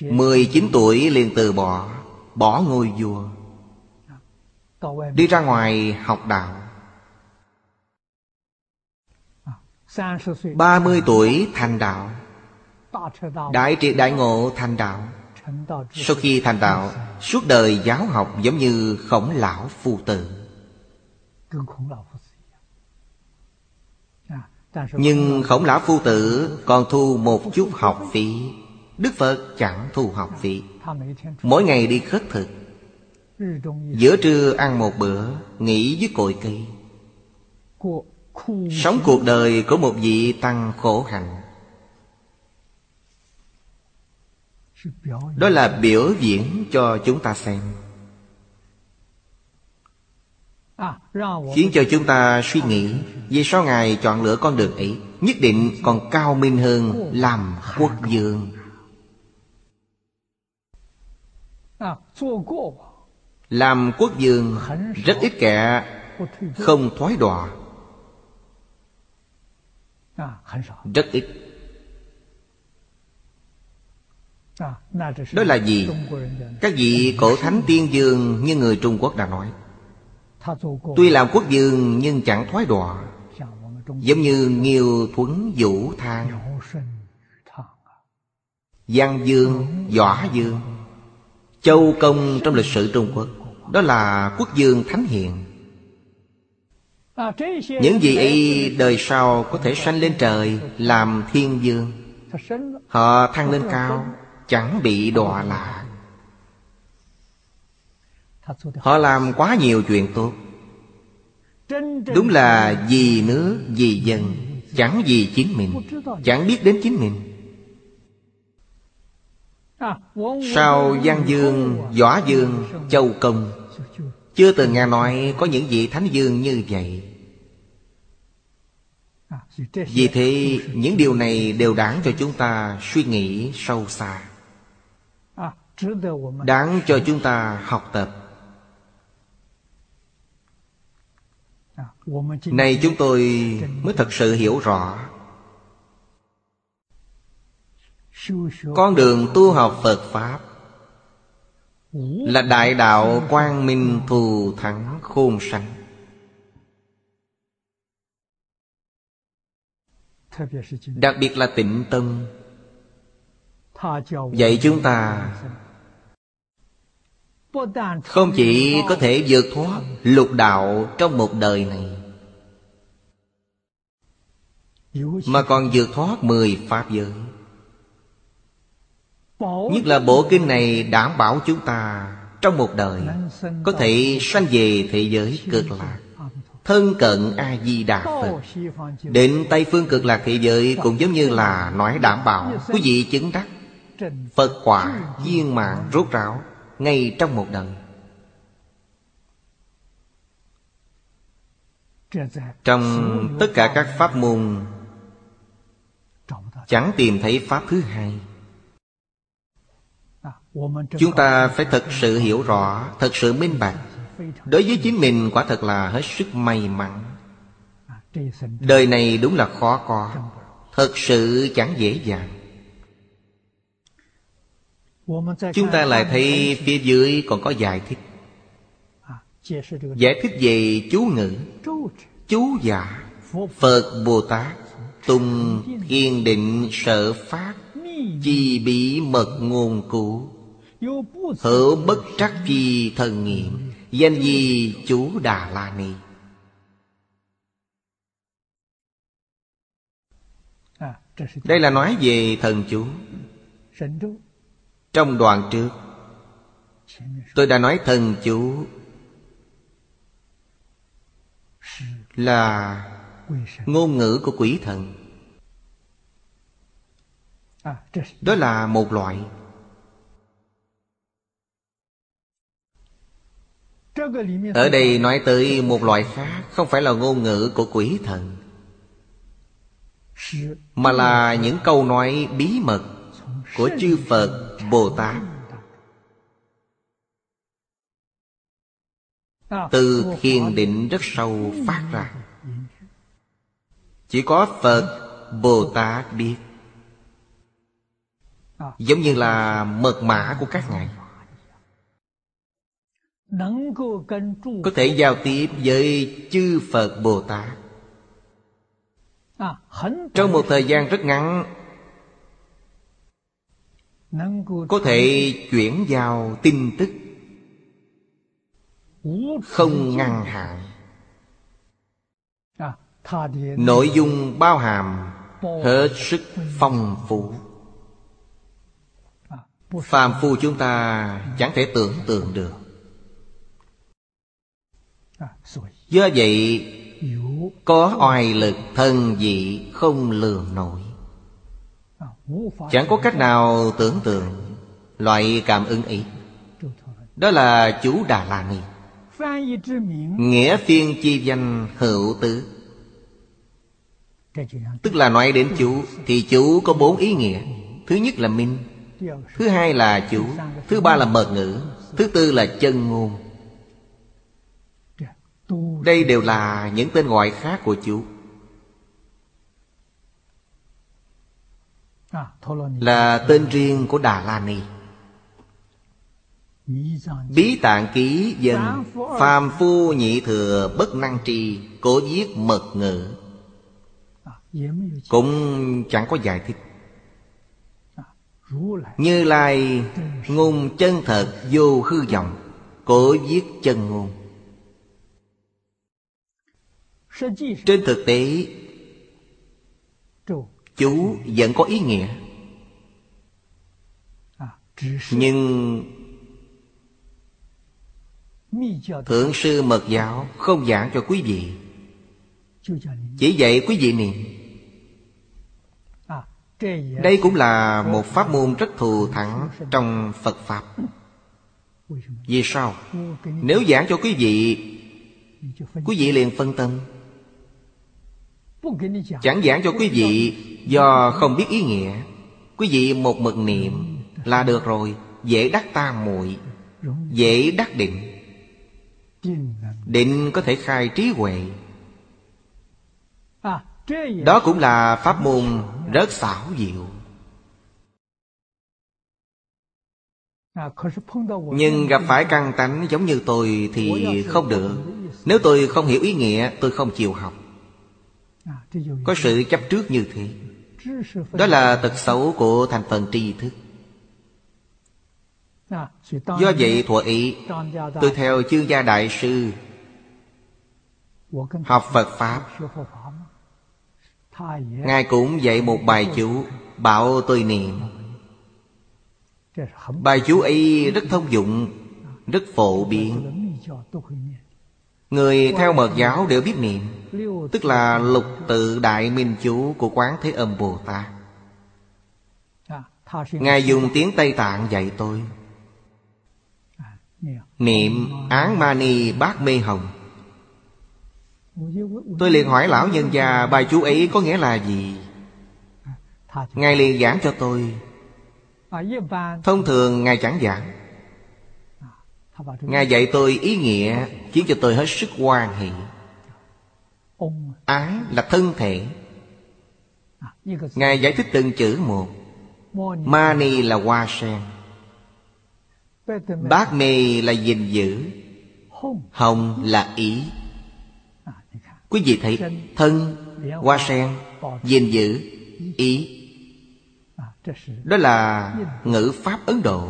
19 tuổi liền từ bỏ Bỏ ngôi vua. Đi ra ngoài học đạo. 30 tuổi thành đạo. Đại triệt đại ngộ thành đạo. Sau khi thành đạo Suốt đời giáo học giống như khổng lão phu tử. Nhưng khổng lão phu tử còn thu một chút học phí. Đức Phật chẳng thu học phí. Mỗi ngày đi khất thực. Giữa trưa ăn một bữa Nghỉ dưới cội cây. Sống cuộc đời của một vị tăng khổ hạnh. đó là biểu diễn cho chúng ta xem. Khiến cho chúng ta suy nghĩ vì sao ngài chọn lựa con đường ấy nhất định còn cao minh hơn làm quốc vương, làm quốc vương rất ít kẻ không thoái đọa. Rất ít. Đó là gì? Các vị cổ thánh tiên dương như người Trung Quốc đã nói. Tuy làm quốc dương nhưng chẳng thoái đọa Giống như nghiêu thuấn vũ thang. Giang dương, võ dương Châu công trong lịch sử Trung Quốc. Đó là quốc dương thánh hiền. Những vị ấy đời sau có thể sanh lên trời Làm thiên dương Họ thăng lên cao chẳng bị đọa lạc. Họ làm quá nhiều chuyện tốt. Đúng là vì nước vì dân chẳng vì chính mình chẳng biết đến chính mình. Sau giang dương võ dương châu công chưa từng nghe nói có những vị thánh dương như vậy. Vì thế những điều này đều đáng cho chúng ta suy nghĩ sâu xa đáng cho chúng ta học tập. Này chúng tôi mới thật sự hiểu rõ. Con đường tu học phật pháp là đại đạo quang minh thù thắng khôn sanh. đặc biệt là tịnh tâm. Dạy chúng ta không chỉ có thể vượt thoát lục đạo trong một đời này, Mà còn vượt thoát mười Pháp giới. Nhất là bộ kinh này đảm bảo chúng ta Trong một đời Có thể sanh về thế giới cực lạc. Thân cận A-di-đà Phật, Đến Tây Phương cực lạc thế giới Cũng giống như là nói đảm bảo Quý vị chứng đắc. Phật quả viên mạng rốt ráo ngay trong một đời trong tất cả các pháp môn, chẳng tìm thấy pháp thứ hai. Chúng ta phải thật sự hiểu rõ, thật sự minh bạch. Đối với chính mình, quả thật là hết sức may mắn. Đời này đúng là khó có, thật sự chẳng dễ dàng. Chúng ta lại thấy phía dưới còn có giải thích Giải thích về chú ngữ. Chú giả. Phật Bồ Tát. Tùng kiên định sở pháp Chi bị mật nguồn cũ. Hữu bất trắc chi thần nghiệm. Danh gì? Chú Đà La Ni. Đây là nói về thần chú. Trong đoạn trước. Tôi đã nói thần chú Là ngôn ngữ của quỷ thần. Đó là một loại. Ở đây nói tới một loại khác, Không phải là ngôn ngữ của quỷ thần, Mà là những câu nói bí mật Của chư Phật Bồ Tát Từ thiền định rất sâu phát ra. Chỉ có Phật Bồ Tát biết. Giống như là mật mã của các ngài. Có thể giao tiếp với chư Phật Bồ Tát Trong một thời gian rất ngắn có thể chuyển vào tin tức. Không ngăn hạn nội dung bao hàm hết sức phong phú. Phàm phu chúng ta chẳng thể tưởng tượng được. Do vậy có oai lực thân dị không lường nổi. Chẳng có cách nào tưởng tượng Loại cảm ứng ấy. Đó là chú Đà La Ni, Nghĩa phiên chi danh hữu tứ. Tức là nói đến chú, Thì chú có bốn ý nghĩa. Thứ nhất là minh, Thứ hai là chú, Thứ ba là mật ngữ, Thứ tư là chân ngôn. Đây đều là những tên gọi khác của chú. À, Là tên riêng của Đà La Ni. Bí tạng ký dân Phàm phu nhị thừa bất năng tri, Cố viết mật ngữ. Cũng chẳng có giải thích. Như lai, ngôn chân thật, vô hư vọng, Cố viết chân ngôn. Trên thực tế chú vẫn có ý nghĩa. Nhưng thượng sư mật giáo không giảng cho quý vị. Chỉ dạy quý vị niệm. Đây cũng là một pháp môn rất thù thẳng trong phật pháp. Vì sao? Nếu giảng cho quý vị quý vị liền phân tâm. Chẳng giảng cho quý vị Do không biết ý nghĩa, Quý vị một mực niệm là được rồi, Dễ đắc ta muội, Dễ đắc định. Định có thể khai trí huệ. Đó cũng là pháp môn rất xảo diệu. Nhưng gặp phải căng tánh giống như tôi thì không được. Nếu tôi không hiểu ý nghĩa, tôi không chịu học. Có sự chấp trước như thế đó là tật xấu của thành phần tri thức. À, Do vậy thuở ý tôi theo chương gia đại sư học phật pháp. ngài cũng dạy một bài chú bảo tôi niệm. Bài chú ấy rất thông dụng rất phổ biến. Người theo mật giáo đều biết niệm, Tức là lục tự đại minh chú của quán thế âm Bồ Tát. Ngài dùng tiếng Tây Tạng dạy tôi. Niệm án ma ni bát mê hồng. Tôi liền hỏi lão nhân gia, bài chú ấy có nghĩa là gì? Ngài liền giảng cho tôi. Thông thường Ngài chẳng giảng. Ngài dạy tôi ý nghĩa Khiến cho tôi hết sức hoan hỷ. Ái là thân thể. Ngài giải thích từng chữ một. Mani là hoa sen. Bát mê là gìn giữ. Hồng là ý. Quý vị thấy Thân, hoa sen, gìn giữ, ý. Đó là ngữ pháp Ấn Độ.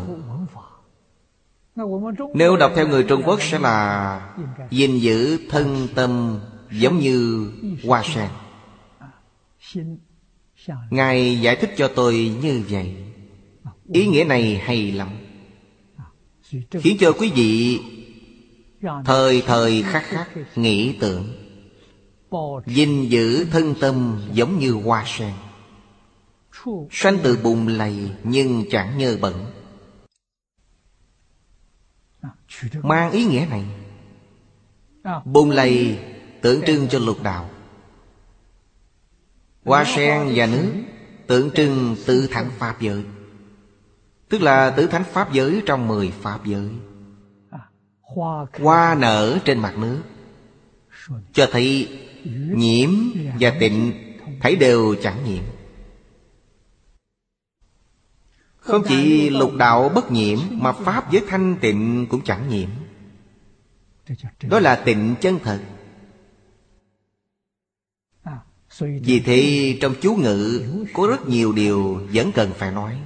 Nếu đọc theo người Trung Quốc sẽ là gìn giữ thân tâm giống như hoa sen. Ngài giải thích cho tôi như vậy. Ý nghĩa này hay lắm. Khiến cho quý vị Thời thời khắc khắc nghĩ tưởng. Gìn giữ thân tâm giống như hoa sen. Sanh từ bùn lầy nhưng chẳng nhơ bẩn. Mang ý nghĩa này. Bùn lầy tượng trưng cho lục đạo. Hoa sen và nước tượng trưng tự thẳng Pháp giới. Tức là tử thánh Pháp giới trong mười Pháp giới. Hoa nở trên mặt nước. Cho thấy nhiễm và tịnh, Thấy đều chẳng nhiễm. Không chỉ lục đạo bất nhiễm, Mà Pháp với thanh tịnh cũng chẳng nhiễm. Đó là tịnh chân thật. Vì thế, trong chú ngữ, Có rất nhiều điều vẫn cần phải nói.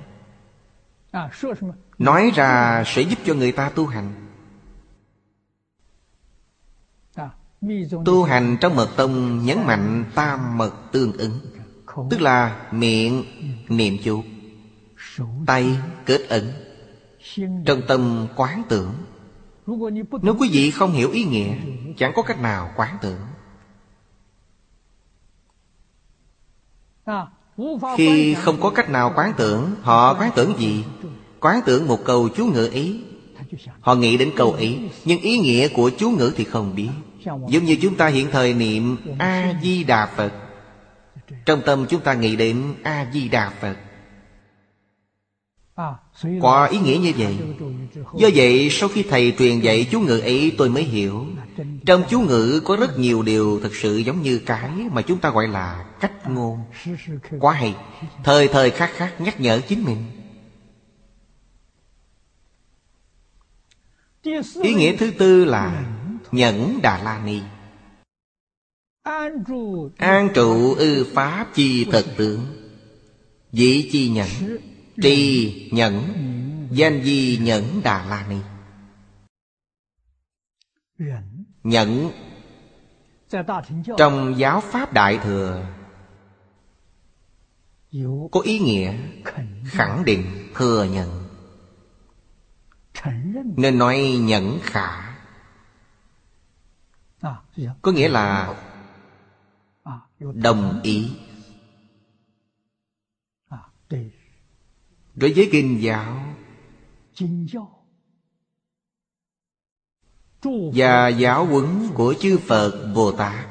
Nói ra sẽ giúp cho người ta tu hành. Tu hành trong mật tông nhấn mạnh tam mật tương ứng, Tức là miệng, niệm chú tay kết ẩn trong tâm quán tưởng. Nếu quý vị không hiểu ý nghĩa, chẳng có cách nào quán tưởng. Khi không có cách nào quán tưởng, họ quán tưởng gì? Quán tưởng một câu chú ngữ ý họ nghĩ đến câu ý nhưng ý nghĩa của chú ngữ thì không biết. Giống như chúng ta hiện thời niệm a di đà phật. Trong tâm chúng ta nghĩ đến a di đà phật. Có ý nghĩa như vậy. Do vậy sau khi Thầy truyền dạy chú ngữ ấy tôi mới hiểu. Trong chú ngữ có rất nhiều điều thật sự giống như cái mà chúng ta gọi là cách ngôn. Quá hay. Thời thời khắc khắc nhắc nhở chính mình. Ý nghĩa thứ tư là Nhẫn Đà La Ni. An trụ ư pháp chi thật tướng. Dĩ chi nhẫn trì nhẫn danh di nhẫn đà la ni. Nhẫn. Trong giáo pháp đại thừa có ý nghĩa khẳng định thừa nhận. Nên nói nhẫn khả. Có nghĩa là đồng ý. Đối với kinh giáo. Và giáo huấn của chư Phật Bồ Tát.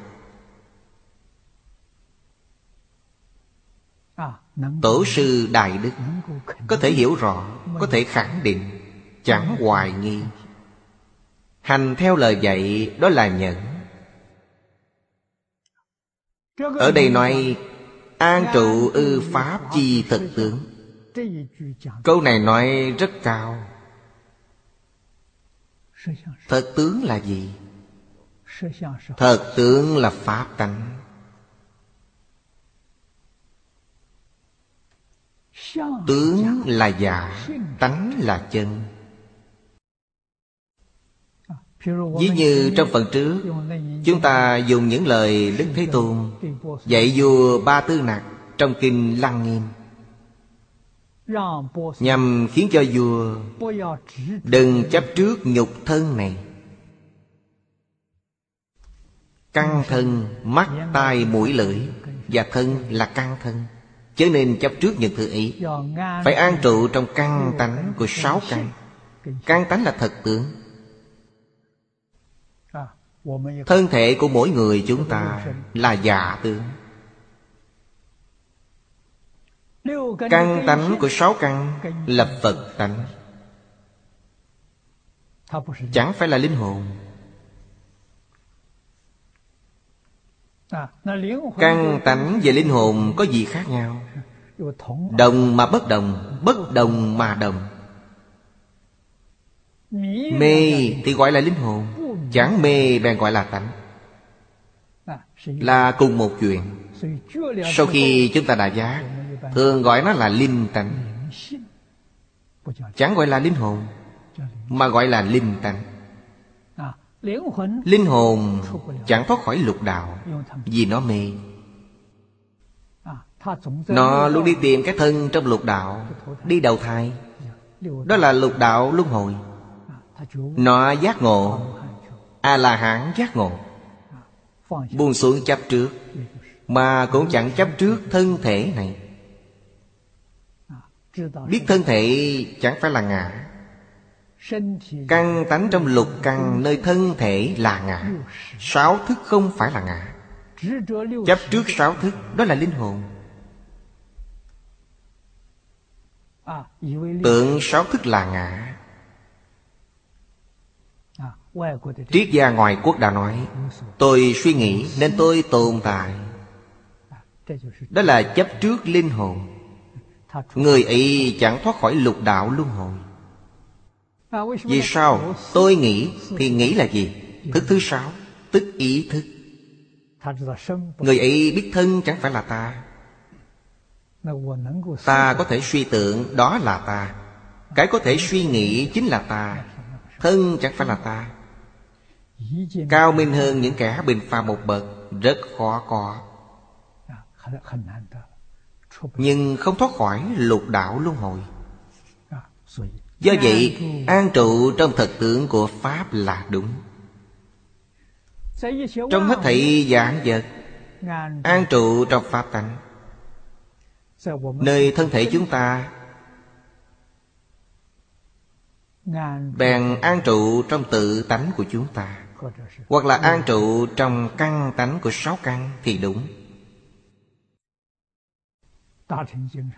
Tổ sư Đại Đức Có thể hiểu rõ, Có thể khẳng định, Chẳng hoài nghi. Hành theo lời dạy đó là nhận. Ở đây nói, An trụ ư pháp chi thực tướng câu này nói rất cao. Thật tướng là gì? Thật tướng là pháp tánh. Tướng là giả, tánh là chân. Ví như trong phần trước, chúng ta dùng những lời đức thế tôn dạy vua ba tư nặc trong kinh lăng nghiêm. Nhằm khiến cho vua Đừng chấp trước nhục thân này. Căn thân, mắt, tai, mũi, lưỡi Và thân là căn thân. Chớ nên chấp trước những thứ ấy. Phải an trụ trong căn tánh của sáu căn. Căn tánh là thật tướng. Thân thể của mỗi người chúng ta là giả tướng Căn tánh của sáu căn là Phật tánh. Chẳng phải là linh hồn. Căn tánh và linh hồn có gì khác nhau? Đồng mà bất đồng Bất đồng mà đồng. Mê thì gọi là linh hồn Chẳng mê bèn gọi là tánh. Là cùng một chuyện. Sau khi chúng ta đã giác Thường gọi nó là linh tánh. Chẳng gọi là linh hồn, Mà gọi là linh tánh. Linh hồn chẳng thoát khỏi lục đạo, Vì nó mê. Nó luôn đi tìm cái thân trong lục đạo, Đi đầu thai. Đó là lục đạo luân hồi. Nó giác ngộ, A-la-hán giác ngộ. Buông xuống chấp trước, Mà cũng chẳng chấp trước thân thể này. Biết thân thể chẳng phải là ngã. Căn tánh trong lục căn, nơi thân thể là ngã. Sáu thức không phải là ngã. Chấp trước sáu thức, đó là linh hồn. Tượng sáu thức là ngã. Triết gia ngoài quốc đã nói, Tôi suy nghĩ nên tôi tồn tại. Đó là chấp trước linh hồn. Người ấy chẳng thoát khỏi lục đạo luân hồi. Vì sao? tôi nghĩ Thì nghĩ là gì? Thức thứ sáu Tức ý thức. Người ấy biết thân chẳng phải là ta. Ta có thể suy tưởng đó là ta. Cái có thể suy nghĩ chính là ta. Thân chẳng phải là ta. Cao minh hơn những kẻ bình phàm một bậc Rất khó có Nhưng không thoát khỏi lục đạo luân hồi. Do vậy An trụ trong thật tướng của Pháp là đúng. Trong hết thảy giảng vật An trụ trong Pháp tánh. Nơi thân thể chúng ta Bèn an trụ trong tự tánh của chúng ta. Hoặc là an trụ trong căn tánh của sáu căn thì đúng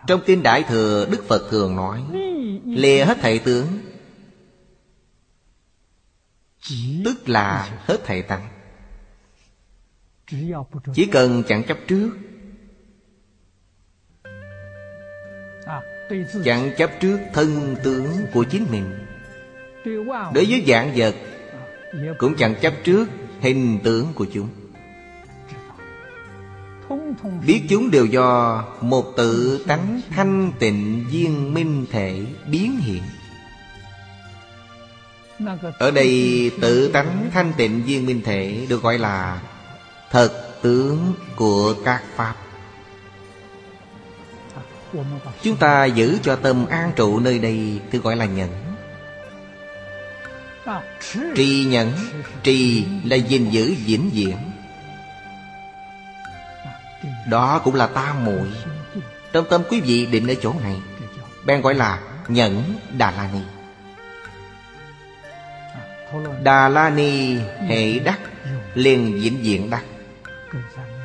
Trong Kinh Đại Thừa Đức Phật thường nói Lìa hết thảy tướng. Tức là hết thảy tánh Chỉ cần chẳng chấp trước. Chẳng chấp trước thân tướng của chính mình. Đối với dạng vật Cũng chẳng chấp trước hình tướng của chúng Biết chúng đều do một tự tánh thanh tịnh viên minh thể biến hiện. Ở đây tự tánh thanh tịnh viên minh thể được gọi là Thật tướng của các Pháp. Chúng ta giữ cho tâm an trụ nơi đây Thì gọi là nhẫn. Trì nhẫn Trì là gìn giữ vĩnh viễn. Đó cũng là tam muội. Trong tâm quý vị định ở chỗ này. Bèn gọi là nhẫn Đà La Ni. Đà La Ni hệ đắc, liền vĩnh viễn đắc.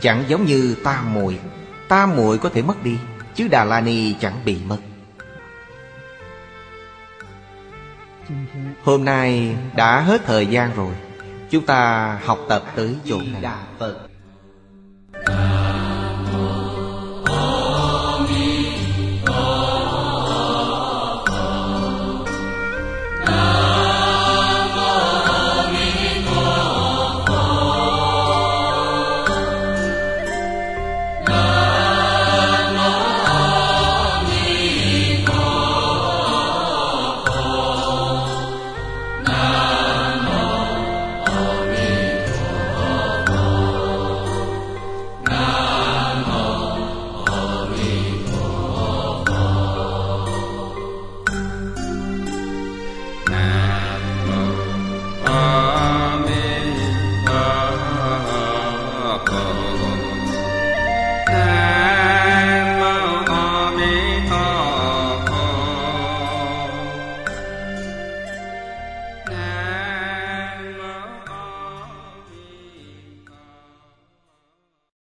Chẳng giống như ta muội. Ta muội có thể mất đi, Chứ Đà La Ni chẳng bị mất. Hôm nay đã hết thời gian rồi. Chúng ta học tập tới chỗ này.